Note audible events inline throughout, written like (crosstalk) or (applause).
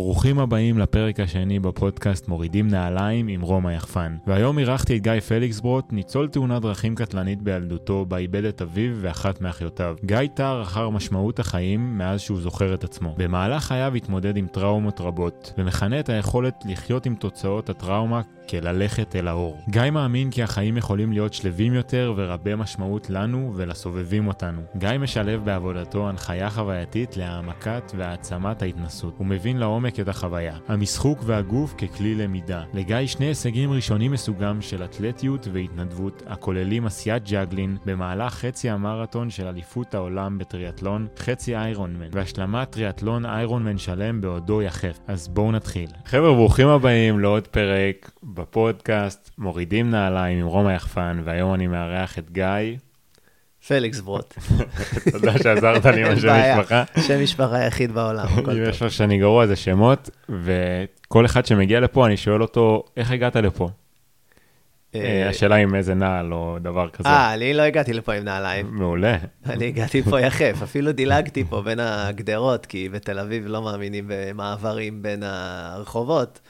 ברוכים הבאים לפרק השני בפודקאסט מורידים נעליים עם רומא יחפן. והיום אירחתי את גיא פליקסברוט, ניצול תאונת דרכים קטלנית בילדותו, בה איבד את אביו ואחת מאחיותיו. גיא תר אחר משמעות החיים מאז שהוא זוכר את עצמו. במהלך חייו התמודד עם טראומות רבות, ומכנה את היכולת לחיות עם תוצאות הטראומה כללכת אל האור. גיא מאמין כי החיים יכולים להיות שלווים יותר ורבי משמעות לנו ולסובבים אותנו. גיא משלב בעבודתו הנחיה חווייתית להעמקת והעצמת ההתנסות. הוא מבין לעומק את החוויה. המשחוק והגוף ככלי למידה. לגיא שני הישגים ראשונים מסוגם של אתלטיות והתנדבות, הכוללים עשיית ג'אגלין במהלך חצי המרתון של אליפות העולם בטריאטלון, חצי איירונמן, והשלמת טריאטלון איירונמן שלם בעודו יחף. אז בואו נתחיל. חבר'ה, ברוכים הבאים לעוד פרק בפודקאסט מורידים נעליים עם רומא יחפן, והיום אני מארח את גיא. פליקס ברוט. (laughs) תודה שעזרת לי עם השם משפחה. שם משפחה היחיד בעולם, הכל אם טוב. יש משהו שאני גרוע זה שמות, וכל אחד שמגיע לפה אני שואל אותו, איך הגעת לפה? אה, השאלה עם איזה נעל או דבר כזה. אה, אני לא הגעתי לפה עם נעליים. מעולה. אני הגעתי פה יחף, אפילו דילגתי פה בין הגדרות, כי בתל אביב לא מאמינים במעברים בין הרחובות,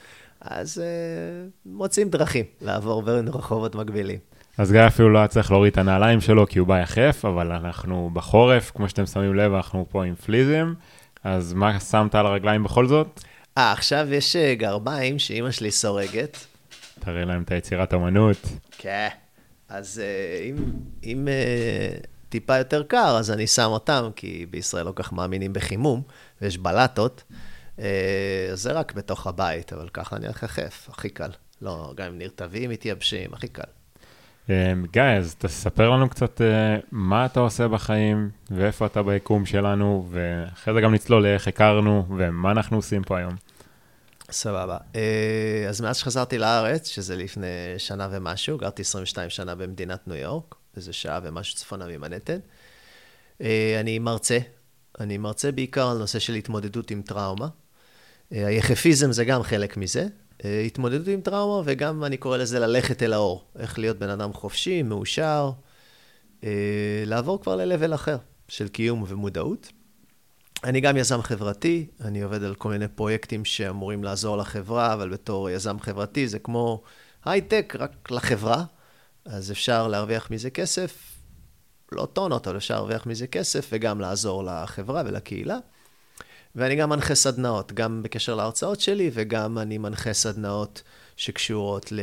אז אה, מוצאים דרכים לעבור בין רחובות מקבילים. אז גיא אפילו לא היה צריך להוריד את הנעליים שלו כי הוא בא יחף, אבל אנחנו בחורף, כמו שאתם שמים לב, אנחנו פה עם פליזם, אז מה שמת על הרגליים בכל זאת? אה, עכשיו יש אה, גרביים שאימא שלי סורגת. תראה להם את היצירת אמנות. כן. אז אה, אם, אם אה, טיפה יותר קר, אז אני שם אותם, כי בישראל לא כך מאמינים בחימום, ויש בלטות. זה רק בתוך הבית, אבל ככה אני יחף, הכי קל. לא, גם אם נרטבים מתייבשים, הכי קל. גיא, אז תספר לנו קצת אה, מה אתה עושה בחיים, ואיפה אתה ביקום שלנו, ואחרי זה גם נצלול לאיך הכרנו, ומה אנחנו עושים פה היום. סבבה. אה, אז מאז שחזרתי לארץ, שזה לפני שנה ומשהו, גרתי 22 שנה במדינת ניו יורק, איזה שעה ומשהו צפונה ממנהטן. אה, אני מרצה, אני מרצה בעיקר על נושא של התמודדות עם טראומה. היחפיזם זה גם חלק מזה. אה, התמודדות עם טראומה, וגם אני קורא לזה ללכת אל האור. איך להיות בן אדם חופשי, מאושר, אה, לעבור כבר ל-level אחר של קיום ומודעות. אני גם יזם חברתי, אני עובד על כל מיני פרויקטים שאמורים לעזור לחברה, אבל בתור יזם חברתי זה כמו הייטק, רק לחברה, אז אפשר להרוויח מזה כסף, לא טונות, אבל אפשר להרוויח מזה כסף וגם לעזור לחברה ולקהילה. ואני גם מנחה סדנאות, גם בקשר להרצאות שלי, וגם אני מנחה סדנאות שקשורות ל...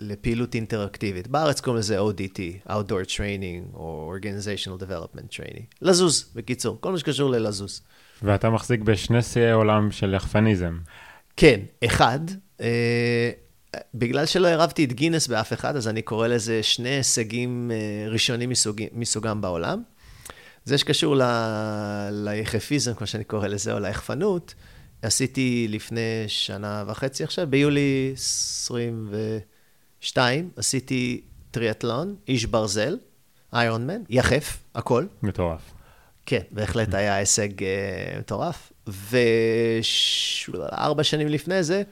לפעילות אינטראקטיבית. בארץ קוראים לזה ODT, Outdoor Training, או Organizational Development Training. לזוז, בקיצור, כל מה שקשור ללזוז. ואתה מחזיק בשני שיאי עולם של יחפניזם. כן, אחד, אה, בגלל שלא ערבתי את גינס באף אחד, אז אני קורא לזה שני הישגים אה, ראשונים מסוג, מסוגם בעולם. זה שקשור ל, ליחפיזם, כמו שאני קורא לזה, או ליחפנות, עשיתי לפני שנה וחצי עכשיו, ביולי 22, עשיתי טריאטלון, איש ברזל, Ironman, יחף, הכל. מטורף. כן, בהחלט היה הישג אה, מטורף. וארבע שנים לפני זה,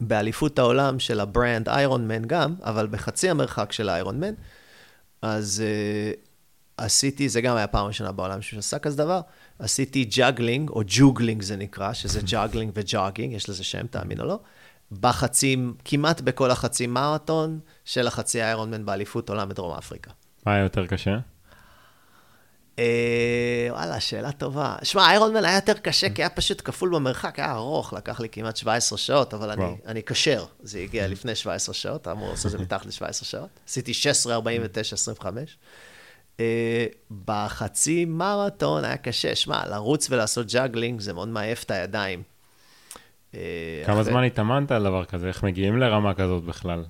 באליפות העולם של ה brand Ironman גם, אבל בחצי המרחק של ה Ironman, אז אה, עשיתי, זה גם היה פעם ראשונה בעולם שעשה כזה דבר, עשיתי juggling, או joggling זה נקרא, שזה (laughs) juggling ו jogging, יש לזה שם, תאמין או לא, בחצי, כמעט בכל החצי מרתון של החצי Ironman באליפות עולם בדרום אפריקה. מה היה יותר קשה? אה, וואלה, שאלה טובה. שמע, Ironman היה יותר קשה, כי היה פשוט כפול במרחק, היה ארוך, לקח לי כמעט 17 שעות, אבל אני. אני כשר. זה הגיע לפני 17 שעות, אמור לעשות את זה מתחת ל-17 שעות. עשיתי 16, 49, 25. אה, בחצי מרתון היה קשה. שמע, לרוץ ולעשות juggling זה מאוד מעייף את הידיים. אה, כמה זמן התאמנת על דבר כזה? איך מגיעים לרמה כזאת בכלל?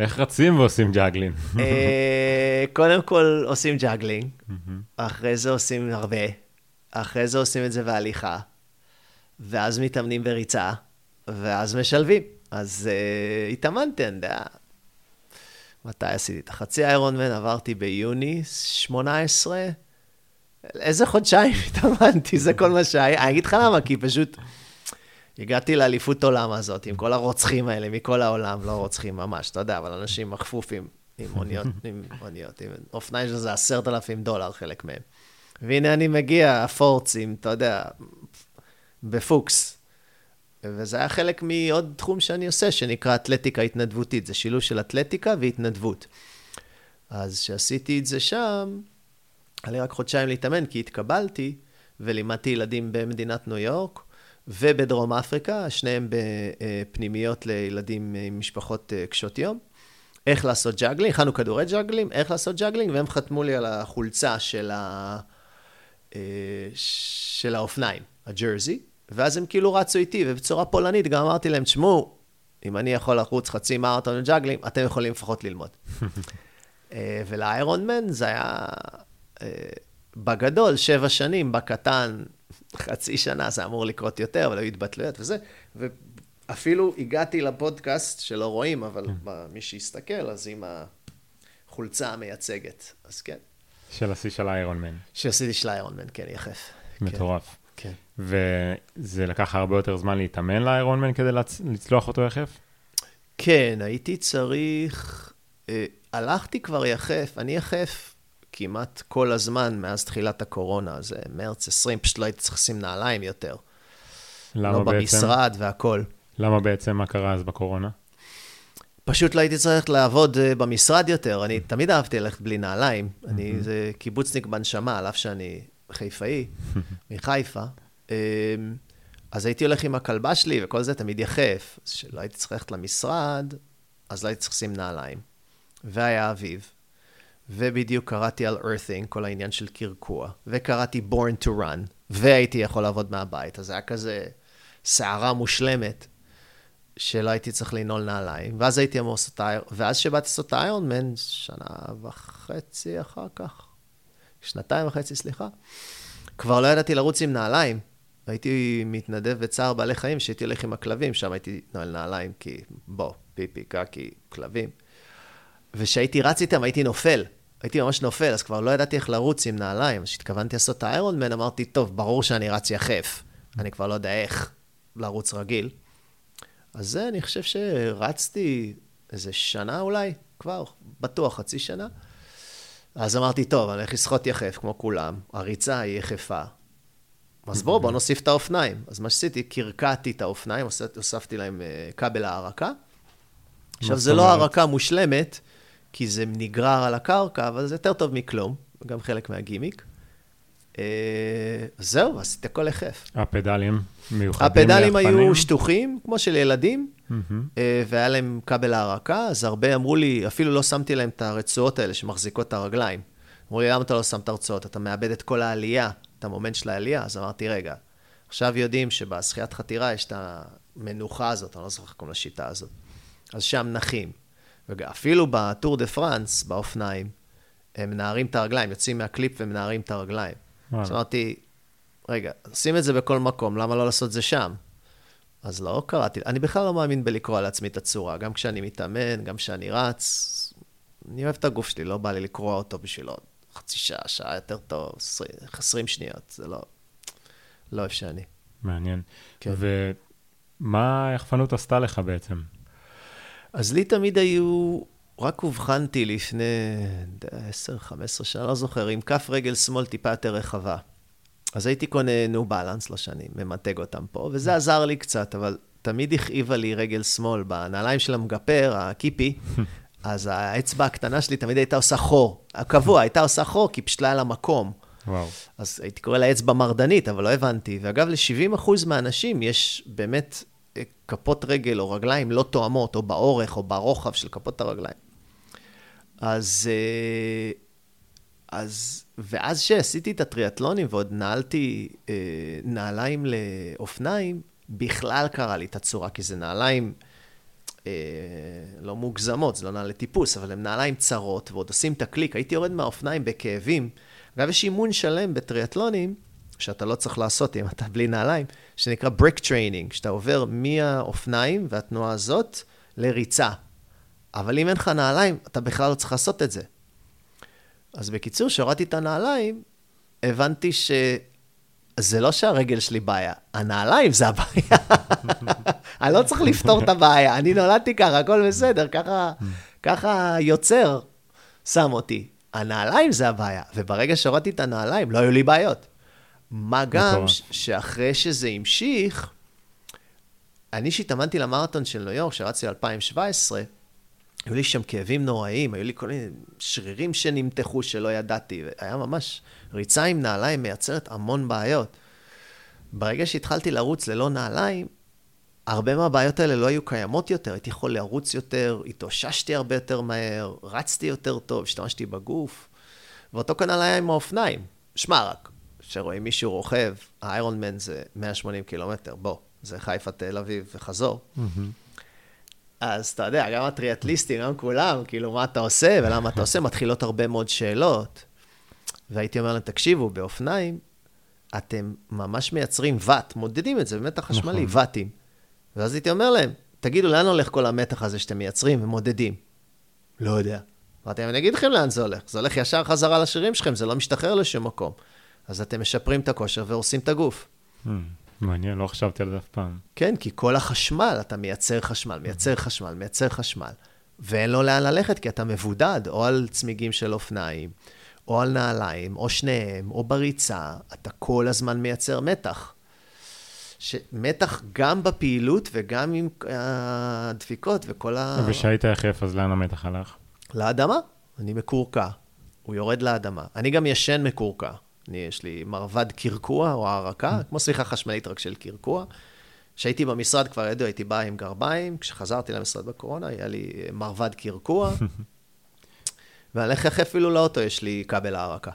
איך רצים ועושים juggling? אה, קודם כל עושים juggling, אחרי זה עושים הרבה, אחרי זה עושים את זה בהליכה, ואז מתאמנים בריצה, ואז משלבים. אז אה, התאמנתי, אני יודע. מתי עשיתי את החצי Ironman? עברתי ביוני 18. איזה חודשיים (laughs) התאמנתי, זה כל מה שהיה. אני אגיד לך למה, כי פשוט הגעתי לאליפות עולם הזאת, עם כל הרוצחים האלה מכל העולם, לא רוצחים ממש, אתה יודע, אבל אנשים מכפופים עם מוניות, (laughs) עם מוניות, עם אופניים שזה עשרת אלפים דולר חלק מהם. והנה אני מגיע, הפורצים, אתה יודע, בפוקס. וזה היה חלק מעוד תחום שאני עושה, שנקרא אתלטיקה התנדבותית. זה שילוב של אתלטיקה והתנדבות. אז כשעשיתי את זה שם, היה לי רק חודשיים להתאמן, כי התקבלתי, ולימדתי ילדים במדינת ניו יורק, ובדרום אפריקה, שניהם בפנימיות לילדים עם משפחות אה, קשות יום. איך לעשות juggling, הכנו כדורי juggling, איך לעשות juggling, והם חתמו לי על החולצה של, ה... אה, של האופניים, ה jersey, ואז הם כאילו רצו איתי, ובצורה פולנית גם אמרתי להם, תשמעו, אם אני יכול לרוץ חצי מרתון juggling, אתם יכולים לפחות ללמוד. (laughs) אה, ול Ironman זה היה בגדול, שבע שנים, בקטן, חצי שנה, זה אמור לקרות יותר, אבל היו התבטלויות וזה. ואפילו הגעתי לפודקאסט שלא רואים, אבל כן. מי שיסתכל, אז עם החולצה המייצגת, אז כן. של השיא של איירון מן. השיא של איירון מן, כן, יחף. מטורף. כן. וזה לקח הרבה יותר זמן להתאמן לאיירון מן כדי לצ... לצלוח אותו יחף? כן, הייתי צריך... אה, הלכתי כבר יחף, אני יחף כמעט כל הזמן מאז תחילת הקורונה, זה מרץ 20, פשוט לא הייתי צריך לשים נעליים יותר. למה לא בעצם? במשרד והכול. למה בעצם, מה קרה אז בקורונה? פשוט לא הייתי צריך לעבוד uh, במשרד יותר. אני תמיד אהבתי ללכת בלי נעליים. אני, זה קיבוצניק בנשמה, על אף שאני חיפאי, מחיפה. Um, אז הייתי הולך עם הכלבה שלי, וכל זה תמיד יחף. אז כשלא הייתי צריך ללכת למשרד, אז לא הייתי צריך לשים נעליים. והיה אביב. ובדיוק קראתי על earthing, כל העניין של קרקוע, וקראתי born to run, והייתי יכול לעבוד מהבית, אז זה היה כזה סערה מושלמת, שלא הייתי צריך לנעול נעליים, ואז הייתי אמור לעשות איירון, ואז שבאתי לעשות איירון מן, שנה וחצי אחר כך, שנתיים וחצי, סליחה, כבר לא ידעתי לרוץ עם נעליים. הייתי מתנדב בצער בעלי חיים, שהייתי הולך עם הכלבים, שם הייתי נועל נעליים, כי בוא, פיפי, קקי, כלבים. וכשהייתי רץ איתם, הייתי נופל. הייתי ממש נופל, אז כבר לא ידעתי איך לרוץ עם נעליים. אז כשהתכוונתי לעשות את האיירון מן, אמרתי, טוב, ברור שאני רץ יחף. אני כבר לא יודע איך לרוץ רגיל. אז זה, אני חושב שרצתי איזה שנה אולי, כבר, בטוח חצי שנה. אז אמרתי, טוב, אני הולך לשחות יחף כמו כולם, הריצה היא יחפה. אז בואו, בואו נוסיף את האופניים. אז מה שעשיתי, קרקעתי את האופניים, הוספתי להם אה, כבל הערקה. עכשיו, זה לא הערקה מושלמת, כי זה נגרר על הקרקע, אבל זה יותר טוב מכלום, גם חלק מהגימיק. אה, זהו, עשיתי הכל יחף. הפדלים מיוחדים הפדלים היו שטוחים, כמו של ילדים, והיה להם כבל הערקה, אז הרבה אמרו לי, אפילו לא שמתי להם את הרצועות האלה שמחזיקות את הרגליים. אמרו לי, למה אתה לא שם את הרצועות? אתה מאבד את כל העלייה, את המומנט של העלייה. אז אמרתי, רגע, עכשיו יודעים שבשחיית חתירה יש את המנוחה הזאת, אני לא זוכר איך קוראים לשיטה הזאת. אז שם נחים. ואפילו בטור דה פרנס, באופניים, הם מנערים את הרגליים, יוצאים מהקליפ ומנערים את הרגליים. אז אמרתי, רגע, שים את זה בכל מקום, למה לא לעשות את זה שם? אז לא קרעתי, אני בכלל לא מאמין בלקרוע לעצמי את הצורה, גם כשאני מתאמן, גם כשאני רץ, אני אוהב את הגוף שלי, לא בא לי לקרוע אותו בשביל עוד חצי שעה, שעה יותר טוב, 20, 20 שניות, זה לא, לא אוהב שאני. מעניין. כן. ומה היחפנות עשתה לך בעצם? אז לי תמיד היו, רק אובחנתי לפני 10-15 שנה, לא זוכר, עם כף רגל שמאל טיפה יותר רחבה. אז הייתי קונה ניו בלנס, לא שאני ממתג אותם פה, וזה עזר לי קצת, אבל תמיד הכאיבה לי רגל שמאל בנעליים של המגפר, הקיפי, (laughs) אז האצבע הקטנה שלי תמיד הייתה עושה חור. הקבוע, הייתה עושה חור, כי פשוט לא היה לה מקום. וואו. אז הייתי קורא לה אצבע מרדנית, אבל לא הבנתי. ואגב, ל-70% מהאנשים יש באמת כפות רגל או רגליים לא תואמות, או באורך או ברוחב של כפות הרגליים. אז, אה, אז, ואז שעשיתי את הטריאטלונים ועוד נעלתי אה, נעליים לאופניים, בכלל קרה לי את הצורה, כי זה נעליים אה, לא מוגזמות, זה לא נעלי טיפוס, אבל הן נעליים צרות, ועוד עושים את הקליק. הייתי יורד מהאופניים בכאבים. אגב, יש אימון שלם בטריאטלונים, שאתה לא צריך לעשות אם אתה בלי נעליים, שנקרא brick training, שאתה עובר מהאופניים והתנועה הזאת לריצה. אבל אם אין לך נעליים, אתה בכלל לא צריך לעשות את זה. אז בקיצור, כשהורדתי את הנעליים, הבנתי שזה לא שהרגל שלי בעיה, הנעליים זה הבעיה. (laughs) אני לא צריך לפתור את הבעיה, אני נולדתי ככה, הכל בסדר, ככה, ככה יוצר שם אותי. הנעליים זה הבעיה, וברגע שהורדתי את הנעליים, לא היו לי בעיות. מה גם. ש- שאחרי שזה המשיך, אני שהתאמנתי למרתון של ניו יורק, שרצתי ב-2017, היו לי שם כאבים נוראיים, היו לי כל מיני שרירים שנמתחו שלא ידעתי, והיה ממש, ריצה עם נעליים מייצרת המון בעיות. ברגע שהתחלתי לרוץ ללא נעליים, הרבה מהבעיות האלה לא היו קיימות יותר, הייתי יכול לרוץ יותר, התאוששתי הרבה יותר מהר, רצתי יותר טוב, השתמשתי בגוף, ואותו כנ"ל היה עם האופניים. שמע רק, כשרואים מישהו רוכב, האיירון מן זה 180 קילומטר, בוא, זה חיפה, תל אביב וחזור. אז אתה יודע, גם הטריאטליסטים, גם כולם, כאילו, מה אתה עושה ולמה אתה עושה, מתחילות הרבה מאוד שאלות. והייתי אומר להם, תקשיבו, באופניים, אתם ממש מייצרים ואט, מודדים את זה במתח חשמלי, נכון. ואטים. ואז הייתי אומר להם, תגידו, לאן הולך כל המתח הזה שאתם מייצרים ומודדים? לא יודע. אמרתי להם, אני אגיד לכם לאן זה הולך. זה הולך ישר חזרה לשרירים שלכם, זה לא משתחרר לשום מקום. אז אתם משפרים את הכושר והורסים את הגוף. מעניין, לא חשבתי על זה אף פעם. כן, כי כל החשמל, אתה מייצר חשמל, מייצר חשמל, מייצר חשמל, ואין לו לאן ללכת, כי אתה מבודד, או על צמיגים של אופניים, או על נעליים, או שניהם, או בריצה, אתה כל הזמן מייצר מתח. ש... מתח גם בפעילות וגם עם הדפיקות וכל ה... ושהיית יחף, אז לאן המתח הלך? לאדמה, אני מקורקע. הוא יורד לאדמה. אני גם ישן מקורקע. אני, יש לי מרבד קרקוע או הערקה, כמו סליחה חשמלית רק של קרקוע. כשהייתי במשרד כבר ידעו, הייתי בא עם גרביים, כשחזרתי למשרד בקורונה, היה לי מרבד קרקוע, (laughs) ואני הולך אפילו לאוטו, יש לי כבל הערקה.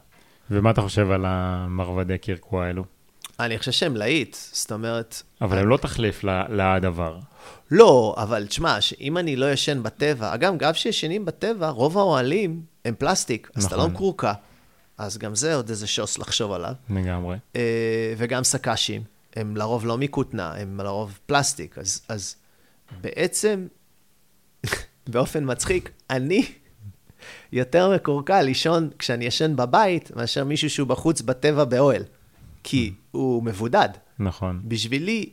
ומה אתה חושב על המרבדי קרקוע האלו? אני חושב שהם להיט, זאת אומרת... אבל הם לא תחליף לדבר. לא, אבל תשמע, אם אני לא ישן בטבע, אגב, גם כשישנים בטבע, רוב האוהלים הם פלסטיק, אז אתה לא נכון. מקורקע. אז גם זה עוד איזה שוס לחשוב עליו. לגמרי. אה, וגם סק"שים, הם לרוב לא מכותנה, הם לרוב פלסטיק. אז, אז בעצם, (laughs) באופן מצחיק, אני יותר מקורקע לישון כשאני ישן בבית, מאשר מישהו שהוא בחוץ בטבע באוהל. כי הוא מבודד. נכון. בשבילי,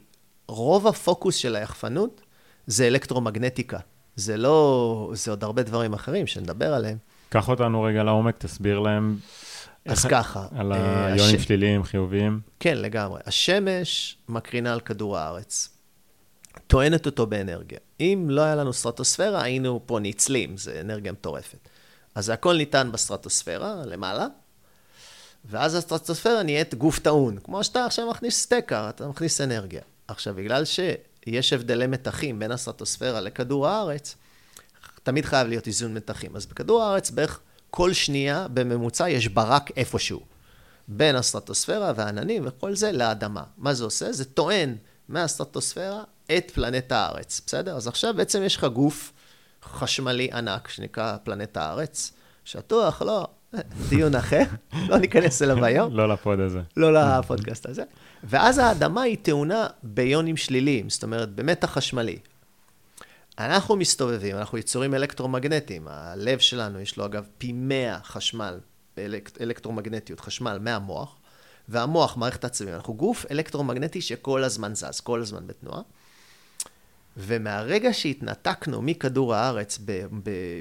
רוב הפוקוס של היחפנות זה אלקטרומגנטיקה. זה לא, זה עוד הרבה דברים אחרים שנדבר עליהם. קח אותנו רגע לעומק, תסביר להם אז ככה. על אה, היונים הש- שליליים, חיוביים. כן, לגמרי. השמש מקרינה על כדור הארץ, טוענת אותו באנרגיה. אם לא היה לנו סטרטוספירה, היינו פה ניצלים, זה אנרגיה מטורפת. אז הכל ניתן בסטרטוספירה, למעלה, ואז הסטרטוספירה נהיית גוף טעון. כמו שאתה עכשיו מכניס סטקר, אתה מכניס אנרגיה. עכשיו, בגלל שיש הבדלי מתחים בין הסטרטוספירה לכדור הארץ, תמיד חייב להיות איזון מתחים. אז בכדור הארץ בערך כל שנייה בממוצע יש ברק איפשהו. בין הסטרטוספירה והעננים וכל זה לאדמה. מה זה עושה? זה טוען מהסטרטוספירה את פלנט הארץ, בסדר? אז עכשיו בעצם יש לך גוף חשמלי ענק שנקרא פלנט הארץ, שטוח, לא, (laughs) דיון אחר, (laughs) לא ניכנס אליו (laughs) היום. לא לפוד הזה. לא לפודקאסט הזה. ואז האדמה היא טעונה ביונים שליליים, זאת אומרת, במתח חשמלי. אנחנו מסתובבים, אנחנו יצורים אלקטרומגנטיים. הלב שלנו, יש לו אגב פי 100 חשמל, אלק, אלקטרומגנטיות, חשמל מהמוח, והמוח, מערכת העצבים, אנחנו גוף אלקטרומגנטי שכל הזמן זז, כל הזמן בתנועה. ומהרגע שהתנתקנו מכדור הארץ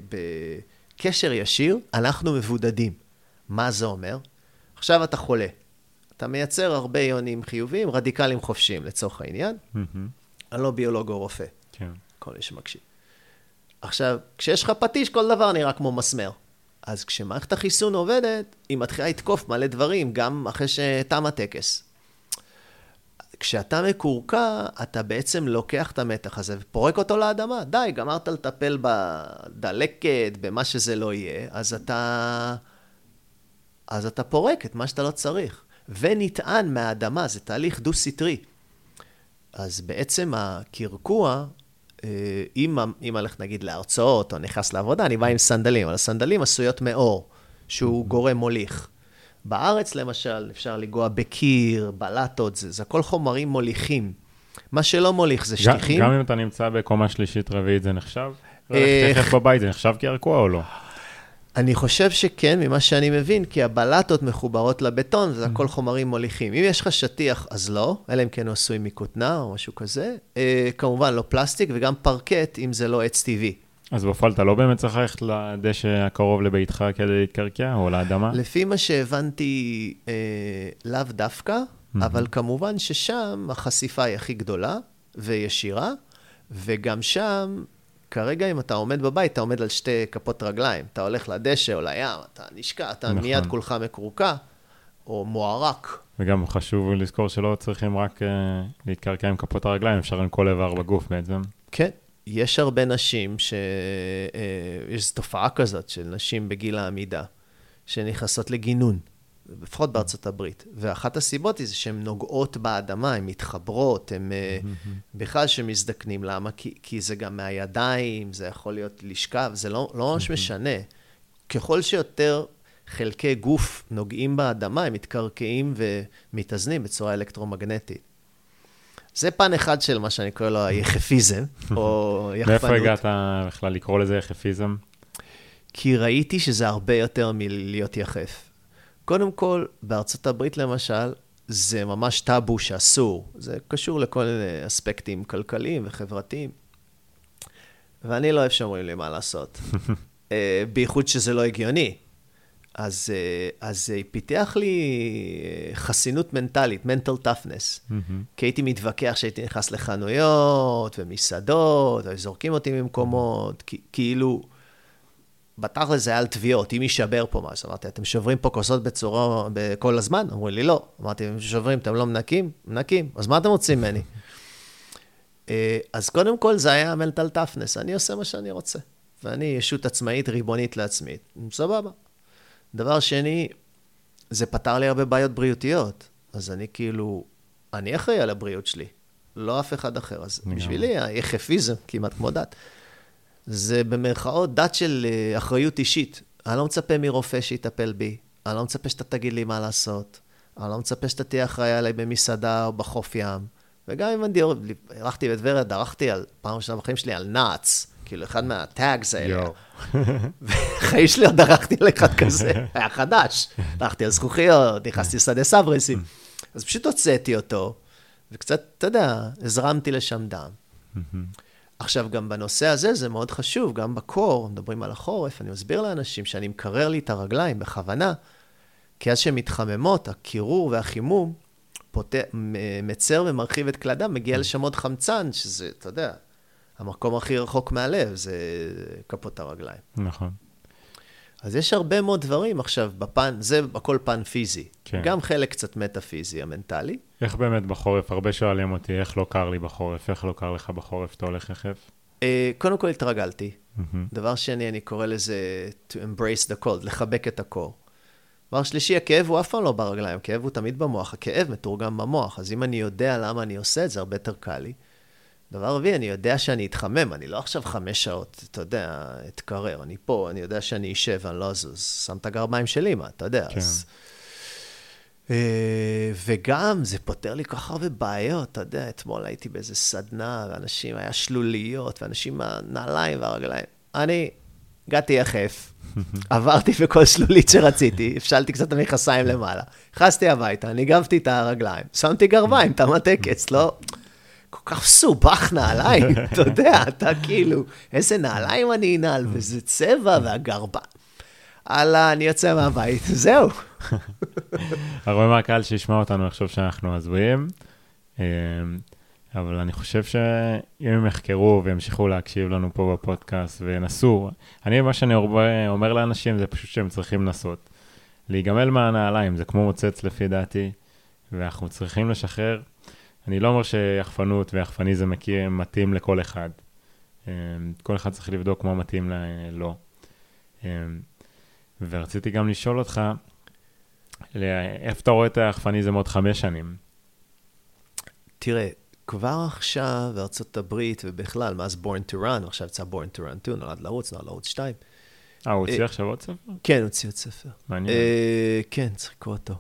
בקשר ישיר, אנחנו מבודדים. מה זה אומר? עכשיו אתה חולה. אתה מייצר הרבה איונים חיוביים, רדיקלים חופשיים לצורך העניין. מהמם. אני לא ביולוג או רופא, כן. כל מי שמקשיב. עכשיו, כשיש לך פטיש, כל דבר נראה כמו מסמר. אז כשמערכת החיסון עובדת, היא מתחילה לתקוף מלא דברים, גם אחרי שתם הטקס. כשאתה מקורקע, אתה בעצם לוקח את המתח הזה ופורק אותו לאדמה. די, גמרת לטפל בדלקת, במה שזה לא יהיה, אז אתה... אז אתה פורק את מה שאתה לא צריך. ונטען מהאדמה, זה תהליך דו-סטרי. אז בעצם הקרקוע, אם אם הולך נגיד להרצאות או נכנס לעבודה, אני בא עם סנדלים, אבל הסנדלים עשויות מאור, שהוא גורם מוליך. בארץ למשל, אפשר לנגוע בקיר, בלטות, זה, זה הכל חומרים מוליכים. מה שלא מוליך זה גם- שטיחים. גם אם אתה נמצא בקומה שלישית רביעית, זה נחשב? אה, תכף בבית, זה נחשב קרקוע או לא? אני חושב שכן, ממה שאני מבין, כי הבלטות מחוברות לבטון, וזה הכל חומרים מוליכים. אם יש לך שטיח, אז לא, אלא אם כן הוא עשוי מכותנה או משהו כזה. אה, כמובן, לא פלסטיק, וגם פרקט, אם זה לא עץ טבעי. אז בפועל אתה לא באמת צריך ללכת לדשא הקרוב לביתך כדי להתקרקע, או לאדמה? לפי מה שהבנתי, אה, לאו דווקא, מהמם. אבל כמובן ששם החשיפה היא הכי גדולה וישירה, וגם שם, כרגע אם אתה עומד בבית, אתה עומד על שתי כפות רגליים. אתה הולך לדשא או לים, אתה נשקע, אתה נכון. מיד כולך מקורקע, או מוערק. וגם חשוב לזכור שלא צריכים רק אה, להתקרקע עם כפות הרגליים, אפשר עם כל איבר בגוף בעצם. כן, יש הרבה נשים ש... אה, יש תופעה כזאת של נשים בגיל העמידה, שנכנסות לגינון, לפחות בארצות הברית. ואחת הסיבות היא שהן נוגעות באדמה, הן מתחברות, הן אה, בכלל שמזדקנים. למה? כי, כי זה גם מהידיים, זה יכול להיות לשכב, זה לא, לא ממש משנה. ככל שיותר חלקי גוף נוגעים באדמה, הם מתקרקעים ומתאזנים בצורה אלקטרומגנטית. זה פן אחד של מה שאני קורא לו היחפיזם, (laughs) או יחפנות. מאיפה הגעת בכלל לקרוא לזה יחפיזם? כי ראיתי שזה הרבה יותר מלהיות יחף. קודם כל, בארצות הברית למשל, זה ממש טאבו שאסור. זה קשור לכל מיני אספקטים כלכליים וחברתיים. ואני לא אוהב שאומרים לי מה לעשות. (laughs) אה, בייחוד שזה לא הגיוני. אז, אה, אז זה פיתח לי אה, חסינות מנטלית, mental toughness. מהמם. כי הייתי מתווכח שהייתי נכנס לחנויות ומסעדות, והיו זורקים אותי ממקומות, כי- כאילו, בתכל'ס זה היה על תביעות, אם יישבר פה משהו. אמרתי, אתם שוברים פה כוסות בצורה, כל הזמן? אמרו לי, לא. אמרתי, אם שוברים, אתם לא מנקים? מנקים. אז מה אתם רוצים ממני? אה, אז קודם כל זה היה mental toughness, אני עושה מה שאני רוצה. ואני ישות עצמאית, ריבונית לעצמי. סבבה. דבר שני, זה פתר לי הרבה בעיות בריאותיות. אז אני כאילו, אני אחראי על הבריאות שלי, לא אף אחד אחר. אז. בשבילי, היחפיזם, כמעט כמו דת, זה במרכאות דת של אה, אחריות אישית. אני לא מצפה מרופא שיטפל בי, אני לא מצפה שאתה תגיד לי מה לעשות, אני לא מצפה שאתה תהיה אחראי עליי במסעדה או בחוף ים. וגם אם אני אירחתי בטבריה, דרכתי על, פעם ראשונה בחיים שלי, על נאץ, כאילו אחד מהטאגס האלה. יואו. (laughs) בחיים שלי עוד דרכתי על אחד כזה, (laughs) היה חדש. דרכתי על זכוכיות, נכנסתי לשדה סברסים. אז פשוט הוצאתי אותו, וקצת, אתה יודע, הזרמתי לשם דם. עכשיו, גם בנושא הזה זה מאוד חשוב, גם בקור, מדברים על החורף, אני מסביר לאנשים שאני מקרר לי את הרגליים בכוונה, כי אז שהן מתחממות, הקירור והחימום פות... מצר ומרחיב את כלדם, מגיע לשם עוד חמצן, שזה, אתה יודע, המקום הכי רחוק מהלב, זה כפות הרגליים. נכון. אז יש הרבה מאוד דברים עכשיו בפן, זה הכל פן פיזי. כן. גם חלק קצת מטאפיזי, המנטלי. איך באמת בחורף? הרבה שואלים אותי, איך לא קר לי בחורף? איך לא קר לך בחורף? אתה הולך יחף? אה, קודם כל התרגלתי. מהמם. דבר שני, אני קורא לזה to embrace the cold, לחבק את הקור. דבר שלישי, הכאב הוא אף פעם לא ברגליים, הכאב הוא תמיד במוח. הכאב מתורגם במוח, אז אם אני יודע למה אני עושה את זה, הרבה יותר קל לי. דבר רביעי, אני יודע שאני אתחמם, אני לא עכשיו חמש שעות, אתה יודע, אתקרר, אני פה, אני יודע שאני אשב, אני לא אזוז, שם את הגרביים של אימא, אתה יודע, כן. אז... אה, וגם, זה פותר לי כל כך הרבה בעיות, אתה יודע, אתמול הייתי באיזה סדנה, ואנשים, היה שלוליות, ואנשים עם הנעליים והרגליים. אני הגעתי יחף, (laughs) עברתי בכל שלולית שרציתי, הפשלתי קצת את המכנסיים למעלה, נכנסתי הביתה, ניגבתי את הרגליים, שמתי גרביים, תם הטקס, לא... כל כך מסובך נעליים, (laughs) אתה יודע, אתה כאילו, איזה נעליים אני אנעל, וזה צבע, והגרבה. הלאה, אני יוצא מהבית, (laughs) זהו. הרבה מהקהל שישמע אותנו יחשוב שאנחנו הזויים, אה, אבל אני חושב שאם הם יחקרו וימשיכו להקשיב לנו פה בפודקאסט וינסו, אני, מה שאני אומר לאנשים זה פשוט שהם צריכים לנסות. להיגמל מהנעליים, זה כמו מוצץ לפי דעתי, ואנחנו צריכים לשחרר. אני לא אומר שיחפנות ויחפניזם מתאים לכל אחד. אה, כל אחד צריך לבדוק מה מתאים ל- לו. אה, ורציתי גם לשאול אותך, איפה אתה רואה את היחפניזם עוד חמש שנים? תראה, כבר עכשיו בארצות הברית, ובכלל, מאז Born to Run, עכשיו יצא Born to Run 2, נולד לרוץ, נולד לרוץ 2. אה, הוא הוציא אה, עכשיו עוד ספר? כן, הוציא עוד ספר. מעניין. אה, כן, צריך לקרוא אותו.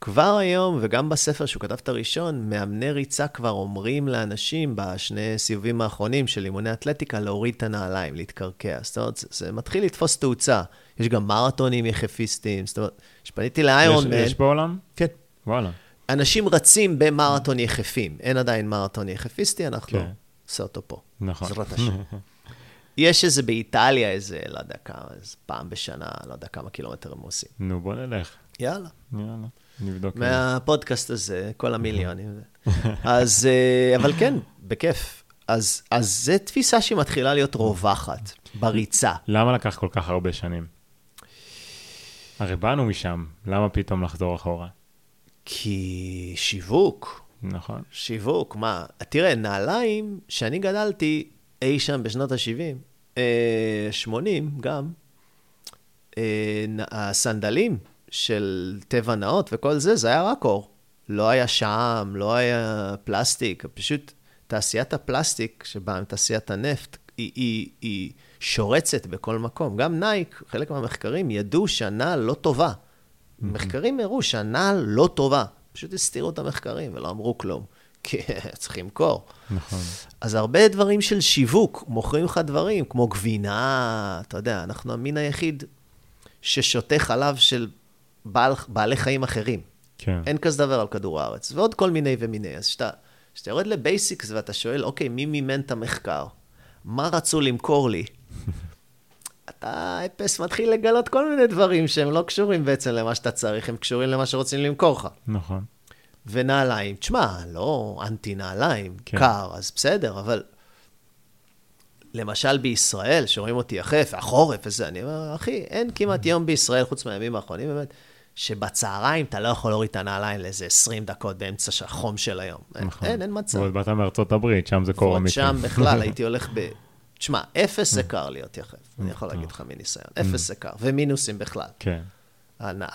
כבר היום, וגם בספר שהוא כתב את הראשון, מאמני ריצה כבר אומרים לאנשים בשני סיבובים האחרונים של אימוני אתלטיקה להוריד את הנעליים, להתקרקע. זאת אומרת, זה, מתחיל לתפוס תאוצה. יש גם מרתונים יחפיסטים, זאת אומרת, כשפניתי לאיירון מן, יש בעולם? כן, וואלה. אנשים רצים במרתון יחפים. אין עדיין מרתון יחפיסטי, אנחנו כן. עושה אותו פה. נכון. בעזרת השם. (laughs) יש איזה באיטליה, איזה, לא יודע כמה, איזה פעם בשנה, לא יודע כמה קילומטר הם עושים. נו, בוא נלך. יאללה. יאללה, נבדוק. מהפודקאסט הזה, כל המיליונים. אז, אה, אבל כן, בכיף. אז, אז זו תפיסה שמתחילה להיות רווחת, בריצה. למה לקח כל כך הרבה שנים? הרי באנו משם, למה פתאום לחזור אחורה? כי שיווק, נכון. שיווק, מה? תראה, נעליים, שאני גדלתי אי שם בשנות ה-70, אה, 80 גם, אה, הסנדלים של טבע נאות וכל זה, זה היה רק אור. לא היה שעם, לא היה פלסטיק, פשוט תעשיית הפלסטיק שבאה מתעשיית הנפט, היא, היא, היא שורצת בכל מקום. גם Nike, חלק מהמחקרים ידעו שהנעל לא טובה. מחקרים הראו שהנעל לא טובה. פשוט הסתירו את המחקרים ולא אמרו כלום, (laughs) כי צריך למכור. נכון. אז הרבה דברים של שיווק, מוכרים לך דברים, כמו גבינה, אתה יודע, אנחנו המין היחיד ששותה חלב של בעל, בעלי חיים אחרים. כן. אין כזה דבר על כדור הארץ, ועוד כל מיני ומיני. אז כשאתה כשאתה יורד לבייסיקס ואתה שואל, אוקיי, מי מימן את המחקר? מה רצו למכור לי? (laughs) אתה אפס מתחיל לגלות כל מיני דברים שהם לא קשורים בעצם למה שאתה צריך, הם קשורים למה שרוצים למכור לך. נכון. ונעליים, תשמע, לא אנטי נעליים, כן. קר, אז בסדר, אבל למשל בישראל, שרואים אותי יחף, החורף וזה, אני אומר, אחי, אין כמעט יום בישראל, חוץ מהימים האחרונים באמת, שבצהריים אתה לא יכול להוריד את הנעליים לאיזה 20 דקות באמצע החום של היום. נכון. אין, אין מצב. ועוד באת מארצות הברית, שם זה קור ועוד אמיתי. שם בכלל (laughs) הייתי הולך ב... תשמע, אפס Mm. זה קר להיות יחף, אני יכול להגיד לך מניסיון. אפס זה קר, ומינוסים בכלל. כן.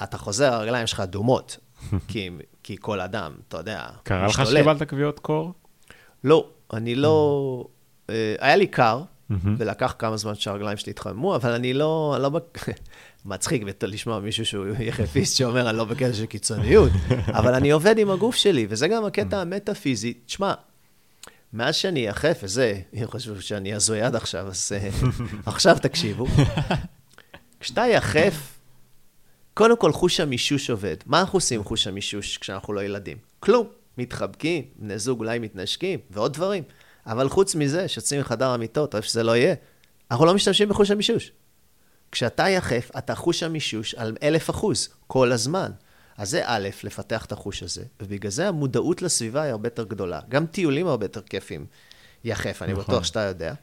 אתה חוזר, הרגליים שלך אדומות, (laughs) כי, כי כל אדם, אתה יודע, קרה לך משתולל. שקיבלת כוויות קור? לא, אני לא... אה, היה לי קר, מהמם. ולקח כמה זמן שהרגליים שלי התחממו, אבל אני לא... אני לא (laughs) מצחיק לשמוע מישהו שהוא (laughs) יחפיסט שאומר, אני לא בקטע של קיצוניות, (laughs) אבל אני עובד עם הגוף שלי, וזה גם הקטע המטאפיזי. תשמע, מאז שאני יחף, וזה, אם חשבו שאני הזוי עד עכשיו, אז אה, (laughs) עכשיו תקשיבו. כשאתה יחף, קודם כל חוש המישוש עובד. מה אנחנו עושים עם חוש המישוש כשאנחנו לא ילדים? כלום. מתחבקים, בני זוג אולי מתנשקים, ועוד דברים. אבל חוץ מזה, שיוצאים מחדר המיטות, איפה שזה לא יהיה, אנחנו לא משתמשים בחוש המישוש. כשאתה יחף, אתה חוש המישוש על אלף אחוז, כל הזמן. אז זה א', לפתח את החוש הזה, ובגלל זה המודעות לסביבה היא הרבה יותר גדולה. גם טיולים הרבה יותר כיפים יחף, אני נכון. בטוח שאתה יודע.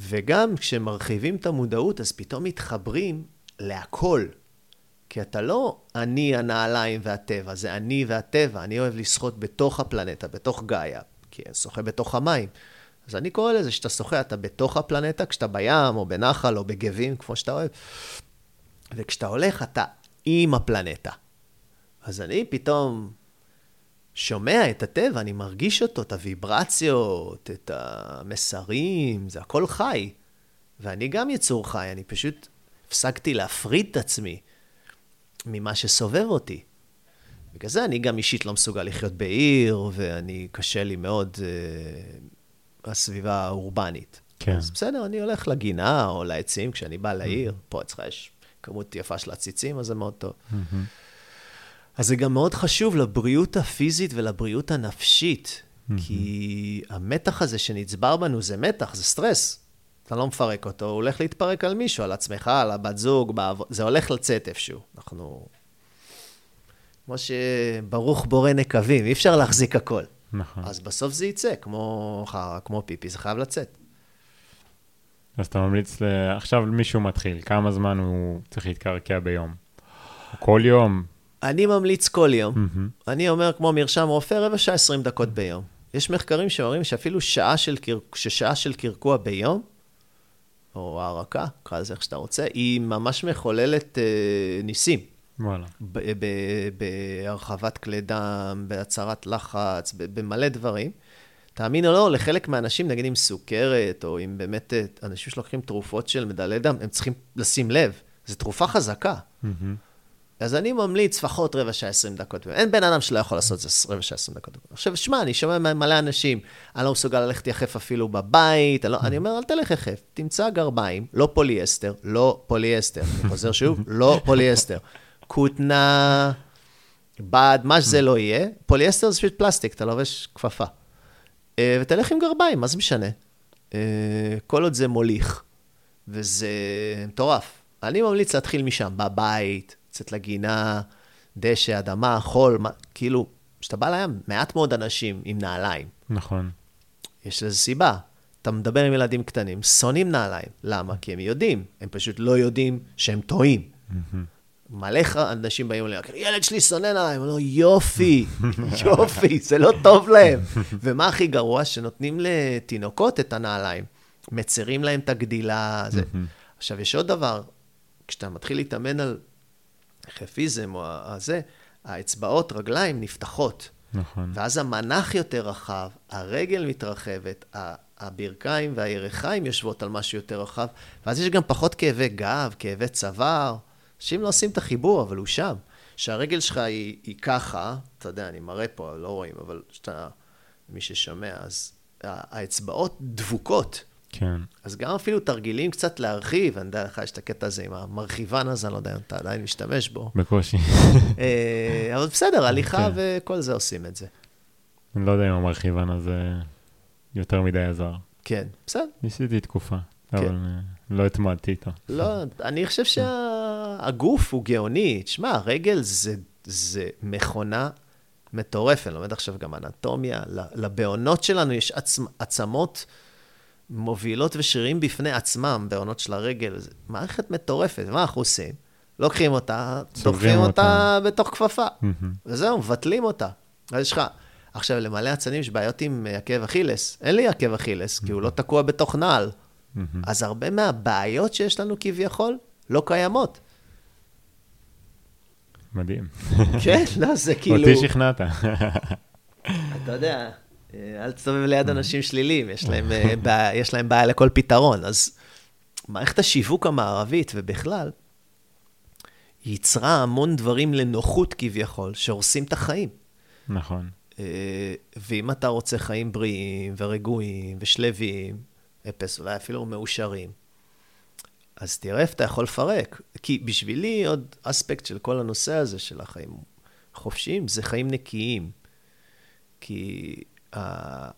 וגם כשמרחיבים את המודעות, אז פתאום מתחברים להכל. כי אתה לא אני, הנעליים והטבע, זה אני והטבע. אני אוהב לשחות בתוך הפלנטה, בתוך גאיה, כי אני שוחה בתוך המים. אז אני קורא לזה שאתה שוחה, אתה בתוך הפלנטה, כשאתה בים, או בנחל, או בגבים, כמו שאתה אוהב. וכשאתה הולך, אתה עם הפלנטה. אז אני פתאום שומע את הטבע, אני מרגיש אותו, את הוויברציות, את המסרים, זה הכל חי. ואני גם יצור חי, אני פשוט הפסקתי להפריד את עצמי ממה שסובב אותי. בגלל זה אני גם אישית לא מסוגל לחיות בעיר, ואני, קשה לי מאוד uh, הסביבה האורבנית. כן. אז בסדר, אני הולך לגינה או לעצים כשאני בא לעיר. פה אצלך יש כמות יפה של עציצים, אז זה מאוד טוב. מהמם. אז זה גם מאוד חשוב לבריאות הפיזית ולבריאות הנפשית, כי המתח הזה שנצבר בנו זה מתח, זה סטרס. אתה לא מפרק אותו, הוא הולך להתפרק על מישהו, על עצמך, על הבת זוג, בעבוד, זה הולך לצאת איפשהו. אנחנו... כמו שברוך בורא נקבים, אי אפשר להחזיק הכל. נכון. אז בסוף זה יצא, כמו חרא, כמו פיפי, זה חייב לצאת. אז אתה ממליץ ל... עכשיו מישהו מתחיל, כמה זמן הוא צריך להתקרקע ביום? כל יום? אני ממליץ כל יום. מהמם. אני אומר, כמו מרשם רופא, רבע שעה, 20 דקות ביום. יש מחקרים שאומרים שאפילו שעה של, קר... ששעה של קרקוע ביום, או הערקה, קרא לזה איך שאתה רוצה, היא ממש מחוללת אה, ניסים. וואלה. בהרחבת כלי דם, בהצהרת לחץ, במלא דברים. תאמין או לא, לחלק מהאנשים, נגיד עם סוכרת, או עם באמת אה, אנשים שלוקחים תרופות של מדללי דם, הם צריכים לשים לב. זו תרופה חזקה. אז אני ממליץ לפחות רבע שעה, 20 דקות. אין בן אדם שלא יכול לעשות את זה רבע שעה, 20 דקות. עכשיו, שמע, אני שומע מלא אנשים, אני לא מסוגל ללכת יחף אפילו בבית, אני, לא, אני אומר, אל תלך יחף, תמצא גרביים, לא פוליאסטר, לא פוליאסטר. אני חוזר שוב, לא פוליאסטר. כותנה, בד, מה שזה לא יהיה, פוליאסטר זה פשוט פלסטיק, אתה לובש כפפה. אה, ותלך עם גרביים, מה זה משנה? אה, כל עוד זה מוליך, וזה מטורף. אני ממליץ להתחיל משם, בבית, לצאת לגינה, דשא, אדמה, חול, מה, כאילו, כשאתה בא לים, מעט מאוד אנשים עם נעליים. נכון. יש לזה סיבה. אתה מדבר עם ילדים קטנים, שונאים נעליים. למה? כי הם יודעים, הם פשוט לא יודעים שהם טועים. מלא אנשים באים אליהם, ילד שלי שונא נעליים, לא, יופי, (laughs) יופי, זה לא טוב להם. (laughs) ומה הכי גרוע? שנותנים לתינוקות את הנעליים, מצרים להם את הגדילה. זה. עכשיו, יש עוד דבר, כשאתה מתחיל להתאמן על חפיזם או הזה, האצבעות, רגליים נפתחות. נכון. ואז המנח יותר רחב, הרגל מתרחבת, הברכיים והירכיים יושבות על משהו יותר רחב, ואז יש גם פחות כאבי גב, כאבי צוואר. אנשים לא עושים את החיבור, אבל הוא שם. שהרגל שלך היא, היא ככה, אתה יודע, אני מראה פה, לא רואים, אבל שאתה, מי ששומע, אז האצבעות דבוקות. כן. אז גם אפילו תרגילים קצת להרחיב, אני יודע לך, יש את הקטע הזה עם המרחיבן הזה, אני לא יודע אם אתה עדיין משתמש בו. בקושי. אה, אבל בסדר, הליכה כן. וכל זה עושים את זה. אני לא יודע אם המרחיבן הזה יותר מדי עזר. כן, בסדר. ניסיתי תקופה, כן. אבל אה, לא התמדתי איתו. לא, אני חושב שהגוף הוא גאוני. תשמע, הרגל זה, זה מכונה מטורפת. אני לומד עכשיו גם אנטומיה. לבעונות שלנו יש עצמ, עצמות מובילות ושרירים בפני עצמם, בעונות של הרגל. זה מערכת מטורפת. מה אנחנו עושים? לוקחים אותה, דוחפים אותה בתוך כפפה. Mm-hmm. וזהו, מבטלים אותה. אז יש לך... עכשיו, למלא אצנים יש בעיות עם עקב אכילס. אין לי עקב אכילס, כי הוא לא תקוע בתוך נעל. אז הרבה מהבעיות שיש לנו כביכול לא קיימות. מדהים. כן, לא, זה (laughs) כאילו... אותי שכנעת. (laughs) אתה יודע, אל תסתובב ליד אנשים שליליים, יש להם, (laughs) בעיה, יש להם בעיה לכל פתרון. אז מערכת השיווק המערבית, ובכלל, ייצרה המון דברים לנוחות כביכול, שהורסים את החיים. נכון. ואם אתה רוצה חיים בריאים ורגועים ושלווים, אפס, אולי אפילו מאושרים, אז תראה איפה אתה יכול לפרק. כי בשבילי עוד אספקט של כל הנושא הזה של החיים חופשיים, זה חיים נקיים. כי, אה,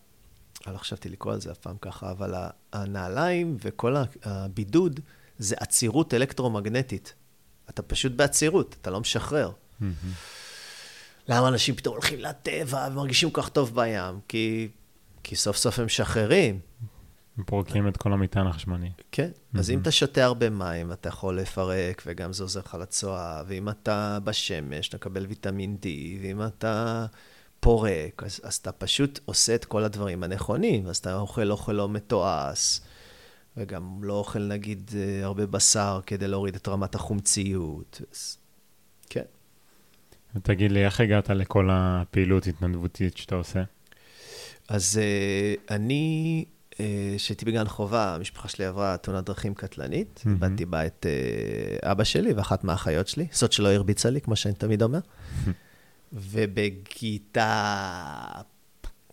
לא חשבתי לקרוא על זה אף פעם ככה, אבל הנעליים וכל הבידוד זה עצירות אלקטרומגנטית. אתה פשוט בעצירות, אתה לא משחרר. Mm-hmm. למה אנשים פתאום הולכים לטבע ומרגישים כל כך טוב בים? כי, כי סוף סוף הם משחררים. פורקים את כל המטען החשמני. כן, mm-hmm. אז אם אתה שותה הרבה מים, אתה יכול לפרק, וגם זה עוזר לך לצואה, ואם אתה בשמש, אתה מקבל ויטמין D, ואם אתה פורק, אז, אז אתה פשוט עושה את כל הדברים הנכונים, אז אתה אוכל אוכל לא מתועש, וגם לא אוכל נגיד הרבה בשר כדי להוריד את רמת החומציות. אז, כן. ותגיד לי, איך הגעת לכל הפעילות התנדבותית שאתה עושה? אז uh, אני, כשהייתי uh, בגן חובה, המשפחה שלי עברה תאונת דרכים קטלנית. Mm-hmm. איבדתי בה את uh, אבא שלי ואחת מהאחיות שלי, זאת שלא הרביצה לי, כמו שאני תמיד אומר. (laughs) ובכיתה,